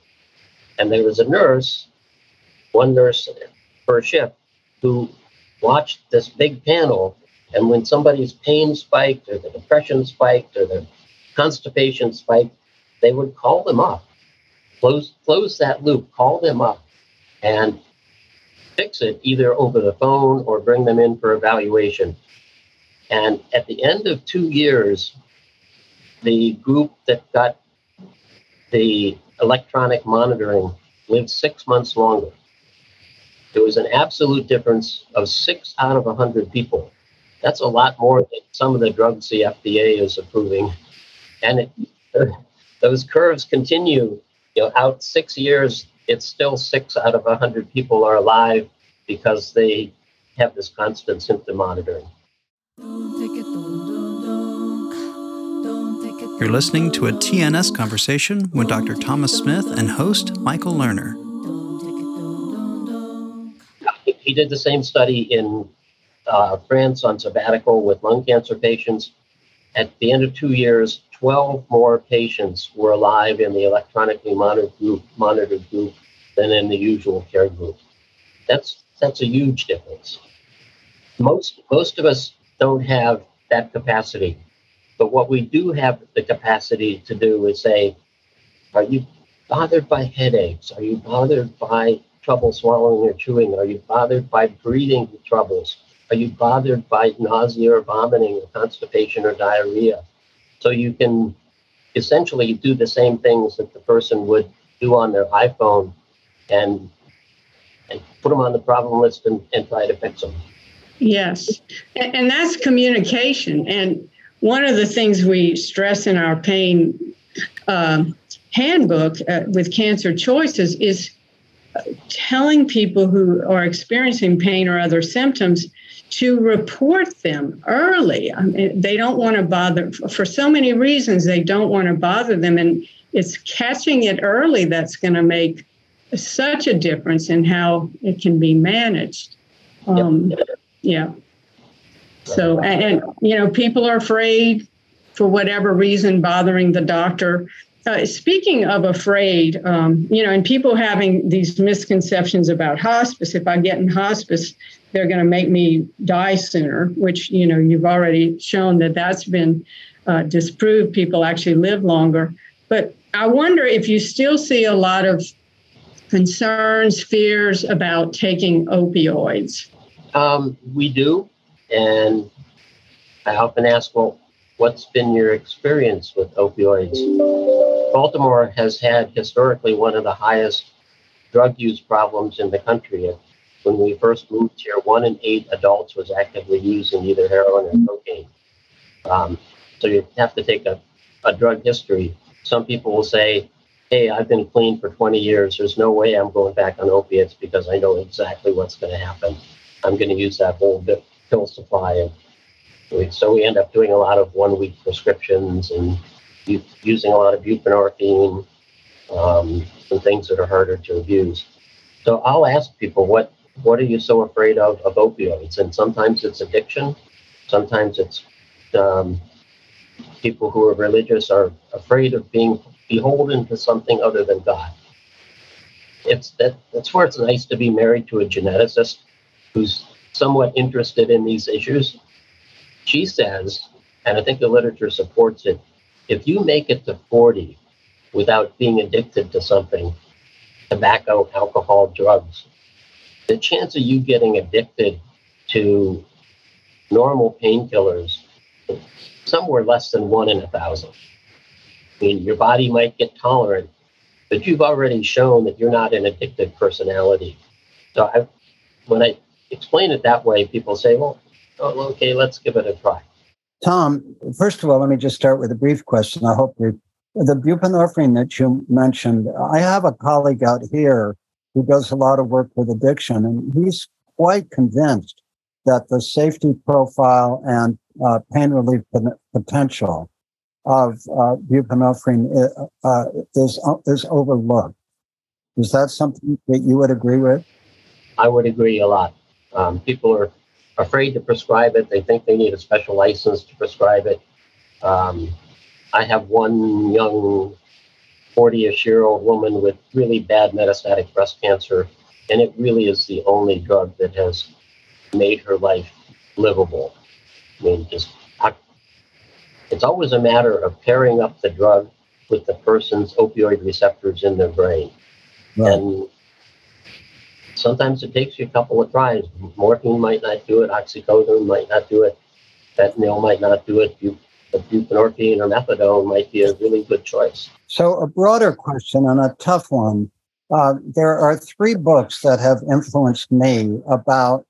And there was a nurse, one nurse per shift, who watched this big panel. And when somebody's pain spiked, or the depression spiked, or the constipation spiked, they would call them up close close that loop, call them up and fix it either over the phone or bring them in for evaluation. And at the end of two years, the group that got the electronic monitoring lived six months longer. There was an absolute difference of six out of a 100 people. That's a lot more than some of the drugs the FDA is approving. And it, [laughs] those curves continue you know, out six years, it's still six out of a hundred people are alive because they have this constant symptom monitoring. You're listening to a TNS conversation with Dr. Thomas Smith and host Michael Lerner. He did the same study in uh, France on sabbatical with lung cancer patients. At the end of two years, 12 more patients were alive in the electronically monitored group, monitored group than in the usual care group. That's that's a huge difference. Most most of us don't have that capacity, but what we do have the capacity to do is say, are you bothered by headaches? Are you bothered by trouble swallowing or chewing? Are you bothered by breathing troubles? Are you bothered by nausea or vomiting or constipation or diarrhea? So you can essentially do the same things that the person would do on their iPhone and and put them on the problem list and, and try to fix them. Yes, and, that's communication. And one of the things we stress in our pain uh, handbook uh, with cancer choices is telling people who are experiencing pain or other symptoms to report them early. I mean, they don't want to bother for so many reasons. They don't want to bother them, and it's catching it early that's going to make such a difference in how it can be managed. Um, yep. Yeah. So, and, and, you know, people are afraid for whatever reason, bothering the doctor. Uh, speaking of afraid, um, you know, and people having these misconceptions about hospice, if I get in hospice, they're going to make me die sooner, which, you know, you've already shown that that's been uh, disproved. People actually live longer. But I wonder if you still see a lot of concerns, fears about taking opioids. Um, we do. And I often ask, well, what's been your experience with opioids? Baltimore has had historically one of the highest drug use problems in the country. When we first moved here, one in eight adults was actively using either heroin or cocaine. Um, so you have to take a, a drug history. Some people will say, hey, I've been clean for 20 years. There's no way I'm going back on opiates because I know exactly what's going to happen. I'm going to use that whole pill supply. And so we end up doing a lot of one week prescriptions and using a lot of buprenorphine um, and things that are harder to abuse. So I'll ask people, what what are you so afraid of of opioids? And sometimes it's addiction, sometimes it's um, people who are religious are afraid of being beholden to something other than God. It's that that's where it's nice to be married to a geneticist who's somewhat interested in these issues. She says, and I think the literature supports it, if you make it to 40 without being addicted to something, tobacco, alcohol, drugs, the chance of you getting addicted to normal painkillers somewhere less than one in a thousand. I mean, your body might get tolerant, but you've already shown that you're not an addicted personality. So I, when I explain it that way, people say, well, oh, okay, let's give it a try. Tom, first of all, let me just start with a brief question. I hope you the buprenorphine that you mentioned. I have a colleague out here who does a lot of work with addiction, and he's quite convinced that the safety profile and uh, pain relief potential of uh, buprenorphine uh, uh, is is overlooked. Is that something that you would agree with? I would agree a lot. Um, people are afraid to prescribe it. They think they need a special license to prescribe it. Um, I have one young 40-ish year old woman with really bad metastatic breast cancer, and it really is the only drug that has made her life livable. I mean, just it's always a matter of pairing up the drug with the person's opioid receptors in their brain. Right. And sometimes it takes you a couple of tries. Morphine might not do it, oxycodone might not do it, fentanyl might not do it. Buprenorphine or methadone might be a really good choice. So, a broader question and a tough one. Uh, there are three books that have influenced me about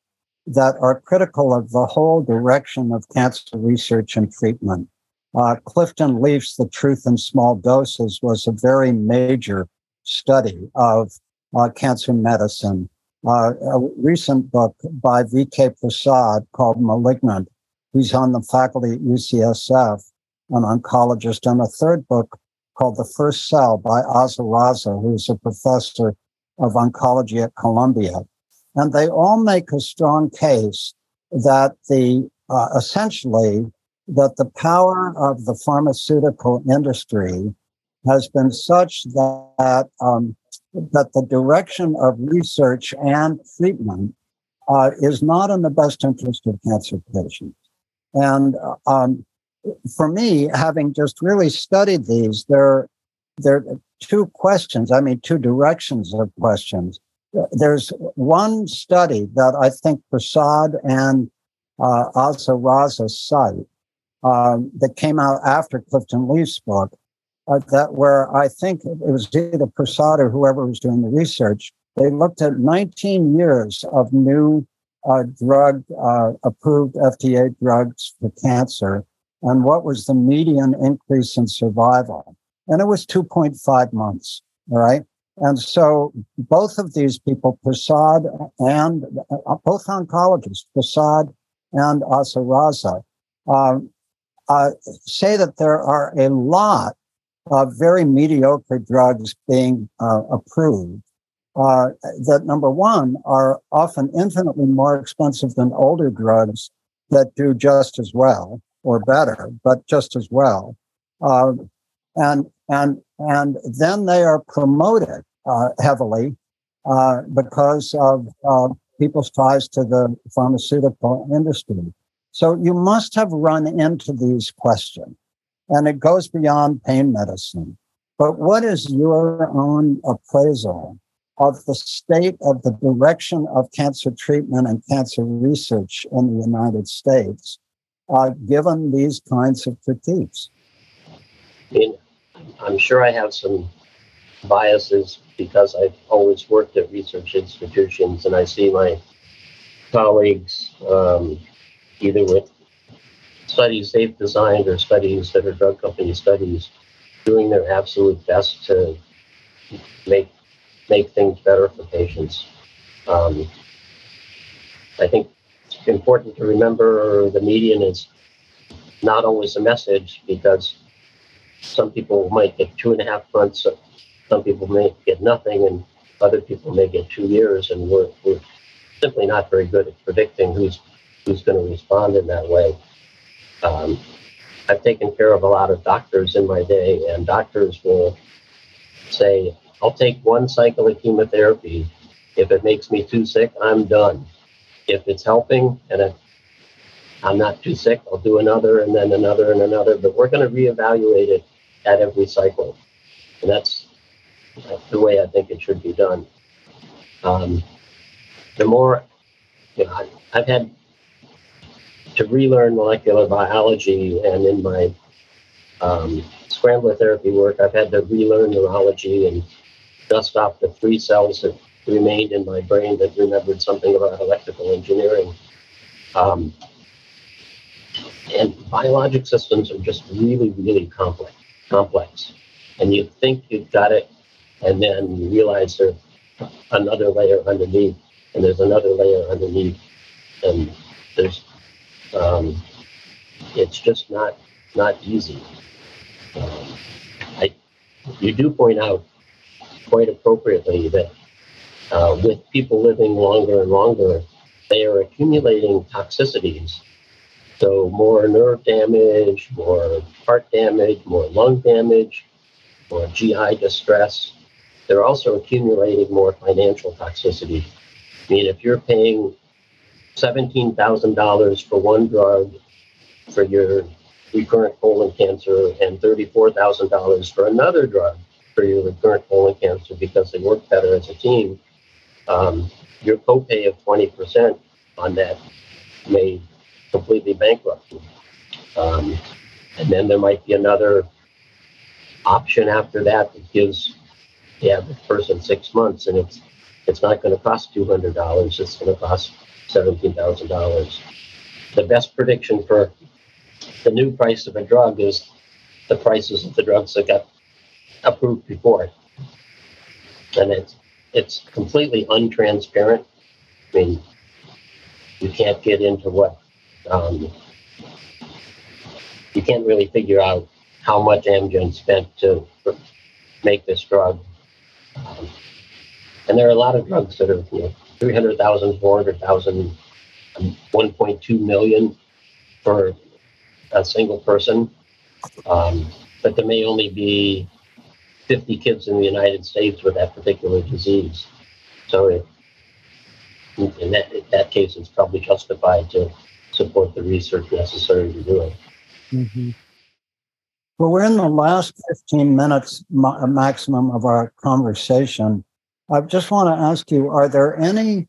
that are critical of the whole direction of cancer research and treatment. Uh, Clifton Leaf's The Truth in Small Doses was a very major study of uh, cancer medicine. Uh, a recent book by V.K. Prasad called Malignant. He's on the faculty at UCSF, an oncologist, and a third book called The First Cell by Azra Raza, who's a professor of oncology at Columbia. And they all make a strong case that the uh, essentially that the power of the pharmaceutical industry has been such that um, that the direction of research and treatment uh, is not in the best interest of cancer patients. And um, for me, having just really studied these, there, there are two questions. I mean, two directions of questions. There's one study that I think Prasad and uh, Azra Raza cite um, that came out after Clifton Leaf's book uh, that where I think it was either Prasad or whoever was doing the research. They looked at 19 years of new uh, drug uh, approved FDA drugs for cancer and what was the median increase in survival. And it was 2.5 months. All right. And so both of these people, Prasad and uh, both oncologists, Prasad and Azra Raza, um, uh, say that there are a lot of very mediocre drugs being uh, approved. Uh, that number one are often infinitely more expensive than older drugs that do just as well or better, but just as well. Uh, and and and then they are promoted uh, heavily uh, because of uh, people's ties to the pharmaceutical industry. So you must have run into these questions, and it goes beyond pain medicine. But what is your own appraisal of the state of the direction of cancer treatment and cancer research in the United States, uh, given these kinds of critiques? I mean, I'm sure I have some biases because I've always worked at research institutions and I see my colleagues um, either with studies they've designed or studies that are drug company studies doing their absolute best to make make things better for patients. Um, I think it's important to remember the median is not always a message because some people might get two and a half months, some people may get nothing, and other people may get two years, and we're, we're simply not very good at predicting who's who's going to respond in that way. Um, I've taken care of a lot of doctors in my day, and doctors will say, I'll take one cycle of chemotherapy. If it makes me too sick, I'm done. If it's helping and it, I'm not too sick, I'll do another and then another and another. But we're going to reevaluate it at every cycle. And that's, that's the way I think it should be done. Um, the more, you know, I, I've had to relearn molecular biology and in my um, scrambler therapy work, I've had to relearn neurology and dust off the three cells that remained in my brain that remembered something about electrical engineering. Um, and biologic systems are just really, really complex. Complex, and you think you've got it, and then you realize there's another layer underneath, and there's another layer underneath, and there's um, it's just not not easy. Um, I you do point out quite appropriately that uh, with people living longer and longer, they are accumulating toxicities. So, more nerve damage, more heart damage, more lung damage, more GI distress. They're also accumulating more financial toxicity. I mean, if you're paying $17,000 for one drug for your recurrent colon cancer and $34,000 for another drug your recurrent colon cancer because they work better as a team, um, your copay of 20% on that may completely bankrupt you. Um, and then there might be another option after that that gives the average person six months, and it's it's not going to cost two hundred dollars. It's going to cost seventeen thousand dollars. The best prediction for the new price of a drug is the prices of the drugs that got approved before it. And it's it's completely untransparent. I mean, you can't get into what um, you can't really figure out how much Amgen spent to make this drug. Um, and there are a lot of drugs that are you know 300,000, 400,000, 1.2 million for a single person. Um, but there may only be 50 kids in the United States with that particular disease. So it, in that, in that case, it's probably justified to support the research necessary to do it. Mm-hmm. Well, we're in the last 15 minutes ma- maximum of our conversation. I just want to ask you are there any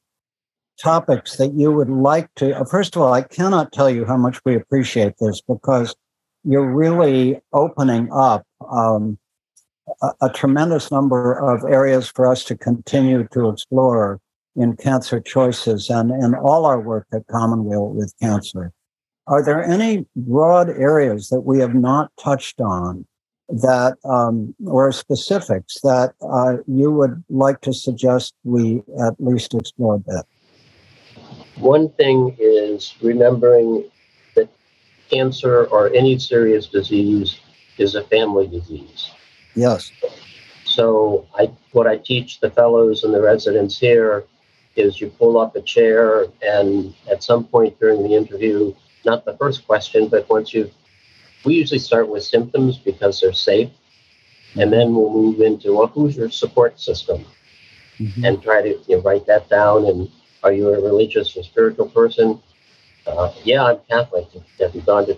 topics that you would like to? Uh, first of all, I cannot tell you how much we appreciate this because you're really opening up um, a, tremendous number of areas for us to continue to explore in cancer choices and in all our work at Commonweal with cancer. Are there any broad areas that we have not touched on that, um, or specifics that uh, you would like to suggest we at least explore bit? One thing is remembering that cancer or any serious disease is a family disease. Yes. So I what I teach the fellows and the residents here is you pull up a chair and at some point during the interview, not the first question, but once you've, we usually start with symptoms because they're safe. And then we'll move into well, who's your support system? Mm-hmm. And try to you know, write that down and are you a religious or spiritual person? Uh, yeah, I'm Catholic. Have you gone to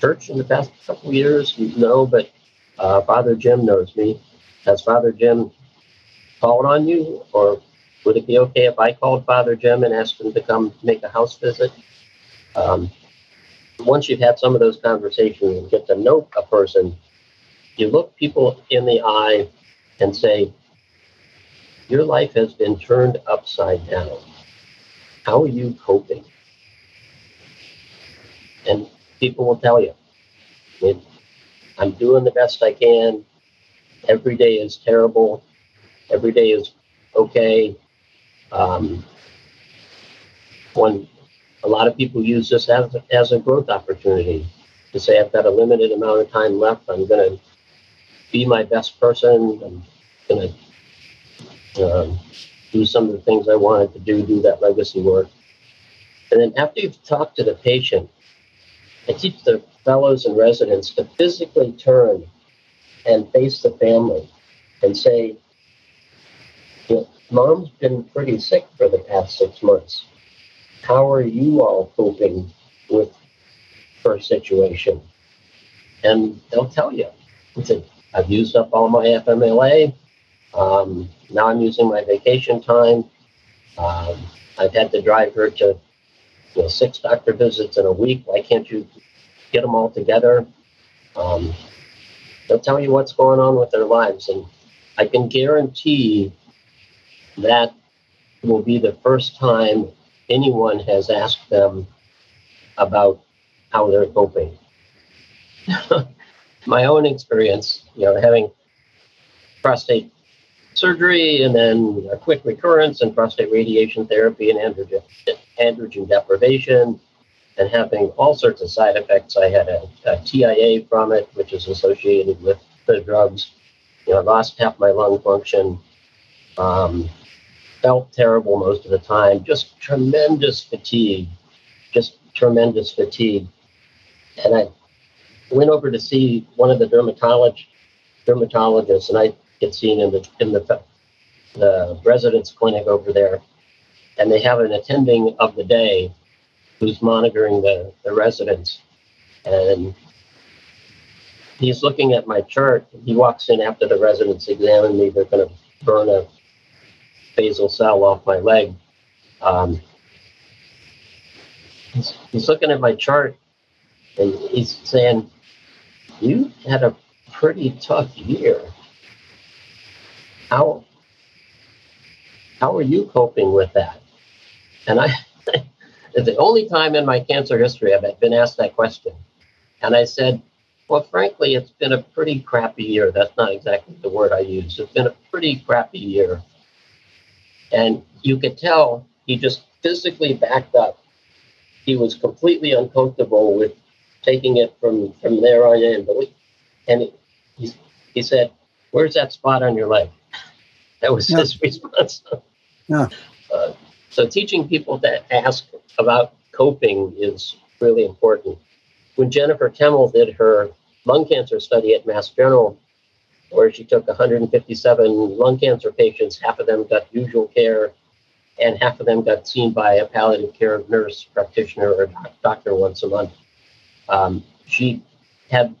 church in the past couple of years? No, but uh, Father Jim knows me. Has Father Jim called on you? Or would it be okay if I called Father Jim and asked him to come make a house visit? Um, once you've had some of those conversations and get to know a person, you look people in the eye and say, Your life has been turned upside down. How are you coping? And people will tell you, I'm doing the best I can. Every day is terrible. Every day is okay. Um, when a lot of people use this as, as a growth opportunity to say, I've got a limited amount of time left. I'm going to be my best person. I'm going to um, do some of the things I wanted to do, do that legacy work. And then after you've talked to the patient, I teach the fellows and residents to physically turn and face the family and say, you know, mom's been pretty sick for the past six months. How are you all coping with her situation? And they'll tell you. I've used up all my FMLA. Um, now I'm using my vacation time. Um, I've had to drive her to you know, six doctor visits in a week. Why can't you get them all together? Um, they'll tell you what's going on with their lives. And I can guarantee that will be the first time anyone has asked them about how they're coping. [laughs] My own experience, you know, having prostate surgery and then a quick recurrence and prostate radiation therapy and androgen, androgen deprivation and having all sorts of side effects. I had a, a TIA from it, which is associated with the drugs. You know, I lost half my lung function. Um, felt terrible most of the time. Just tremendous fatigue, just tremendous fatigue. And I went over to see one of the dermatologist dermatologists, and I get seen in the in the the residence clinic over there, and they have an attending of the day who's monitoring the, the residents. And he's looking at my chart. He walks in after the residents examine me. They're going to burn a basal cell off my leg. Um, he's, he's looking at my chart and he's saying, You had a pretty tough year. How how are you coping with that? And I it's [laughs] the only time in my cancer history I've been asked that question. And I said, well, frankly, it's been a pretty crappy year. That's not exactly the word I use. It's been a pretty crappy year. And you could tell he just physically backed up. He was completely uncomfortable with taking it from, from there on in. But we, and he, he said, Where's that spot on your leg? [laughs] That was yeah. his [laughs] response. Yeah. Uh, so teaching people to ask about coping is really important. When Jennifer Temel did her lung cancer study at Mass General, where she took 157 lung cancer patients. Half of them got usual care, and half of them got seen by a palliative care nurse practitioner or doctor once a month. Um, she had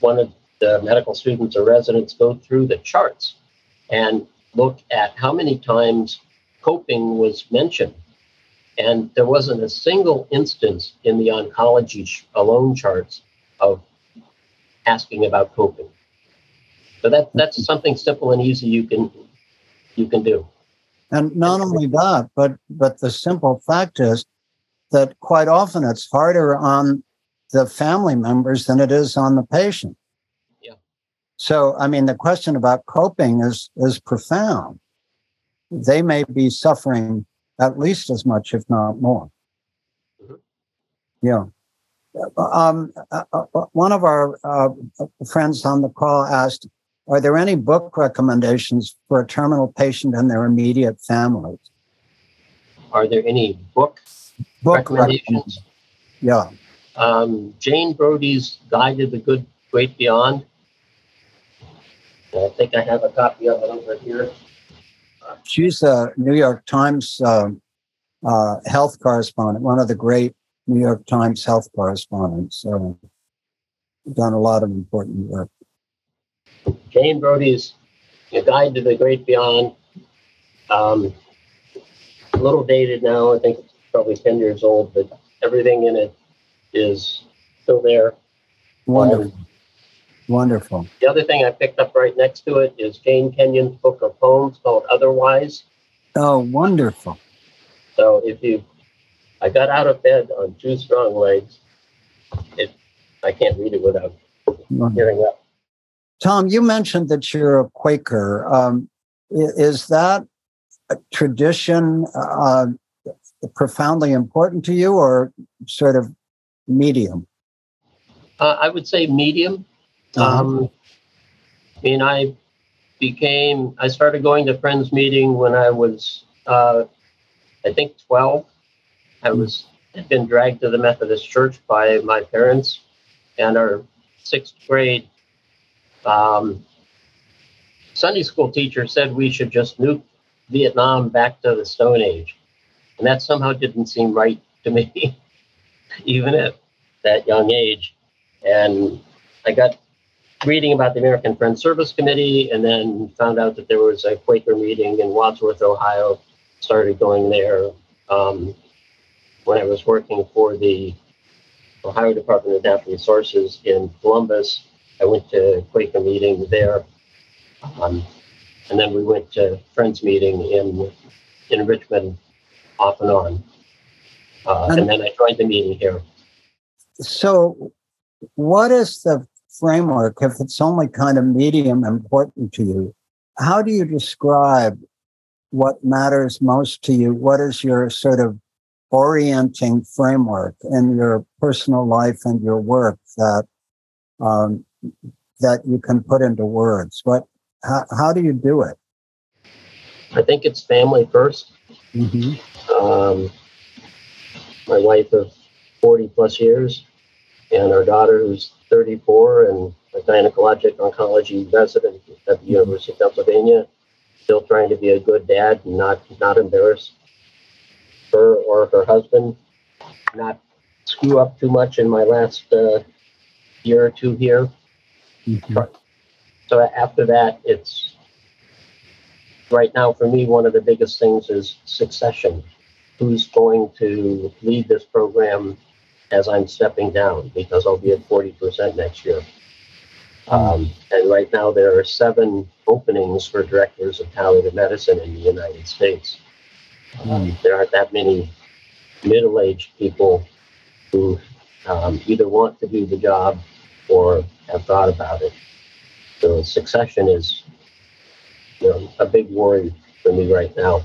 one of the medical students or residents go through the charts and look at how many times coping was mentioned. And there wasn't a single instance in the oncology alone charts of asking about coping So that that's something simple and easy you can you can do. And not only that, but but the simple fact is that quite often it's harder on the family members than it is on the patient. Yeah. So I mean the question about coping is is profound. They may be suffering at least as much, if not more. Mm-hmm. Yeah. Um, uh, uh, one of our uh, friends on the call asked, are there any book recommendations for a terminal patient and their immediate families? Are there any book, book recommendations? Yeah. Um, Jane Brody's Guide to the Good Great Beyond. I think I have a copy of it over here. She's a New York Times uh, uh, health correspondent, one of the great New York Times health correspondents. So, done a lot of important work. Jane Brody's A Guide to the Great Beyond. Um, a little dated now. I think it's probably 10 years old, but everything in it is still there. Wonderful. Um, Wonderful. The other thing I picked up right next to it is Jane Kenyon's book of poems called Otherwise. Oh, wonderful. So if you, I got out of bed on two strong legs. It, I can't read it without hearing that. Tom, you mentioned that you're a Quaker. Um, is that a tradition uh, profoundly important to you or sort of medium? Uh, I would say medium. Uh-huh. Um, I mean, I became, I started going to Friends meeting when I was, uh, I think, 12. I was had been dragged to the Methodist Church by my parents, and our sixth grade um, Sunday school teacher said we should just nuke Vietnam back to the Stone Age. And that somehow didn't seem right to me, [laughs] even at that young age. And I got reading about the American Friends Service Committee and then found out that there was a Quaker meeting in Wadsworth, Ohio. Started going there um, when I was working for the Ohio Department of Natural Resources in Columbus I went to Quaker meeting there. Um, and then we went to Friends meeting in in Richmond off and on. Uh, and, and then I joined the meeting here. So, what is the framework, if it's only kind of medium important to you? How do you describe what matters most to you? What is your sort of orienting framework in your personal life and your work that um, that you can put into words? What, how, how do you do it? I think it's family 1st mm-hmm. um, my wife of 40 plus years, and our daughter who's 34 and a gynecologic oncology resident at the University of Pennsylvania, still trying to be a good dad and not not embarrass her or her husband, not screw up too much in my last uh, year or two here. Mm-hmm. So after that, it's right now for me, one of the biggest things is succession. Who's going to lead this program as I'm stepping down because I'll be at 40% next year. Um, and right now, there are seven openings for directors of palliative medicine in the United States. Um, there aren't that many middle aged people who um, either want to do the job or have thought about it. So succession is you know, a big worry for me right now.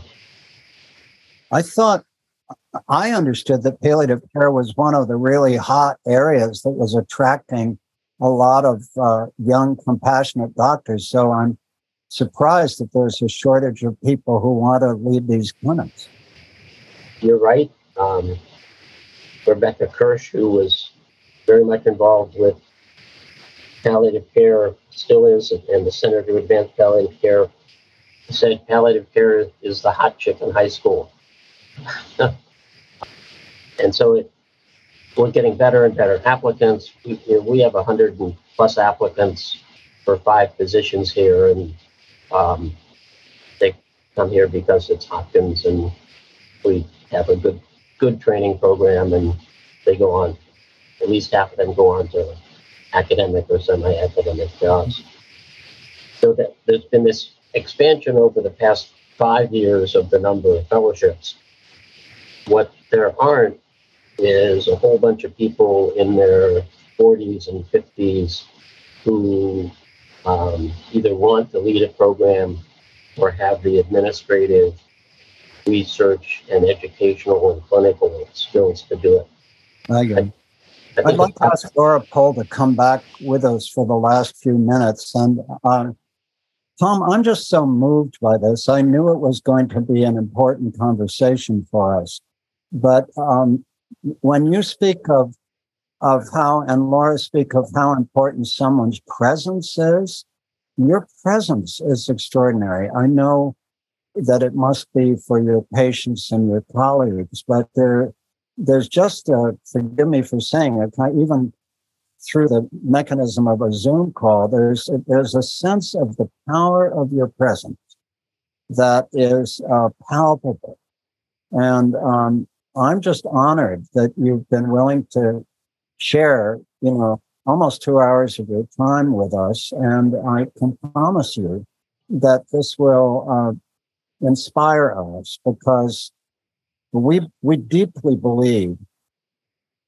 I thought I understood that palliative care was one of the really hot areas that was attracting a lot of uh, young, compassionate doctors. So I'm surprised that there's a shortage of people who want to lead these clinics. You're right. Um, Rebecca Kirch, who was very much involved with palliative care still is, and the Center to Advance Palliative Care said palliative care is the hot chick in high school. [laughs] and so it, we're getting better and better applicants. We, we have 100 plus applicants for five positions here, and um, they come here because it's Hopkins, and we have a good good training program, and they go on. At least half of them go on to academic or semi-academic jobs. so that there's been this expansion over the past five years of the number of fellowships. What there aren't is a whole bunch of people in their 40s and 50s who um, either want to lead a program or have the administrative, research, and educational and clinical skills to do it. I agree. I would like to ask Laura Pole to come back with us for the last few minutes. And uh, Tom, I'm just so moved by this. I knew it was going to be an important conversation for us. But um, when you speak of of how, and Laura speak of how important someone's presence is, your presence is extraordinary. I know that it must be for your patients and your colleagues, but there, there's just, a, forgive me for saying it, even through the mechanism of a Zoom call, there's, there's a sense of the power of your presence that is uh, palpable. And um, I'm just honored that you've been willing to share, you know, almost two hours of your time with us. And I can promise you that this will uh, inspire us because we, we deeply believe,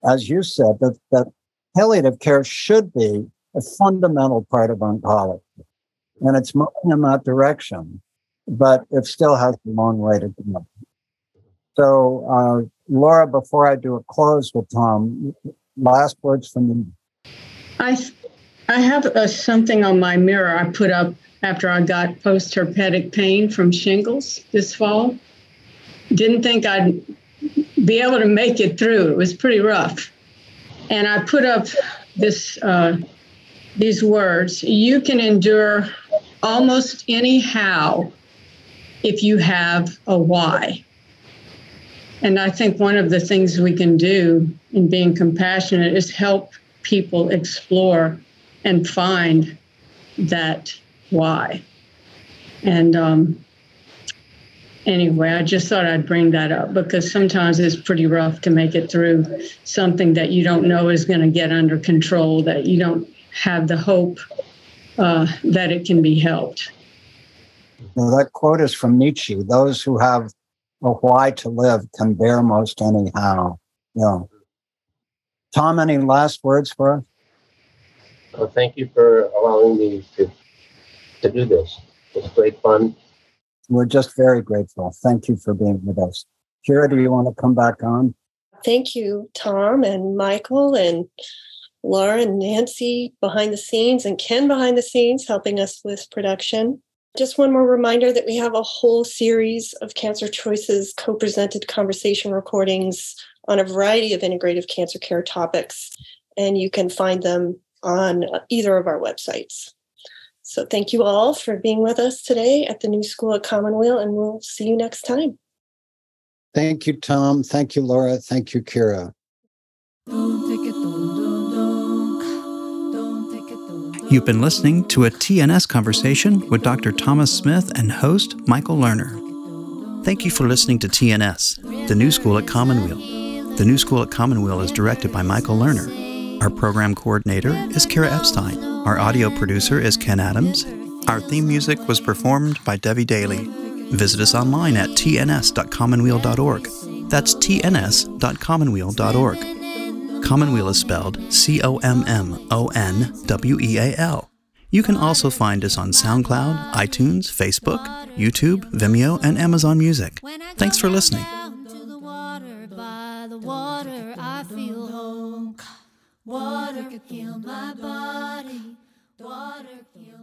as you said, that, that palliative care should be a fundamental part of oncology. And it's moving in that direction, but it still has a long way to go. So, uh, Laura, before I do a close with Tom, last words from you. I, I have a, something on my mirror I put up after I got post herpetic pain from shingles this fall. Didn't think I'd be able to make it through. It was pretty rough. And I put up this uh, these words you can endure almost anyhow if you have a why. And I think one of the things we can do in being compassionate is help people explore and find that why. And um, anyway, I just thought I'd bring that up because sometimes it's pretty rough to make it through something that you don't know is going to get under control, that you don't have the hope uh, that it can be helped. Well, that quote is from Nietzsche those who have a why to live can bear most anyhow. Yeah. Tom, any last words for us? Well, thank you for allowing me to, to do this. It's great fun. We're just very grateful. Thank you for being with us. Kira, do you want to come back on? Thank you, Tom and Michael and Laura and Nancy behind the scenes and Ken behind the scenes helping us with production. Just one more reminder that we have a whole series of Cancer Choices co presented conversation recordings on a variety of integrative cancer care topics, and you can find them on either of our websites. So, thank you all for being with us today at the New School at Commonweal, and we'll see you next time. Thank you, Tom. Thank you, Laura. Thank you, Kira. You've been listening to a TNS conversation with Dr. Thomas Smith and host Michael Lerner. Thank you for listening to TNS, the New School at Commonweal. The New School at Commonweal is directed by Michael Lerner. Our program coordinator is Kira Epstein. Our audio producer is Ken Adams. Our theme music was performed by Debbie Daly. Visit us online at tns.commonweal.org. That's tns.commonweal.org. Commonweal is spelled C O M M O N W E A L. You can also find us on SoundCloud, iTunes, Facebook, YouTube, Vimeo, and Amazon Music. Thanks for listening. Water heal my body, water heal.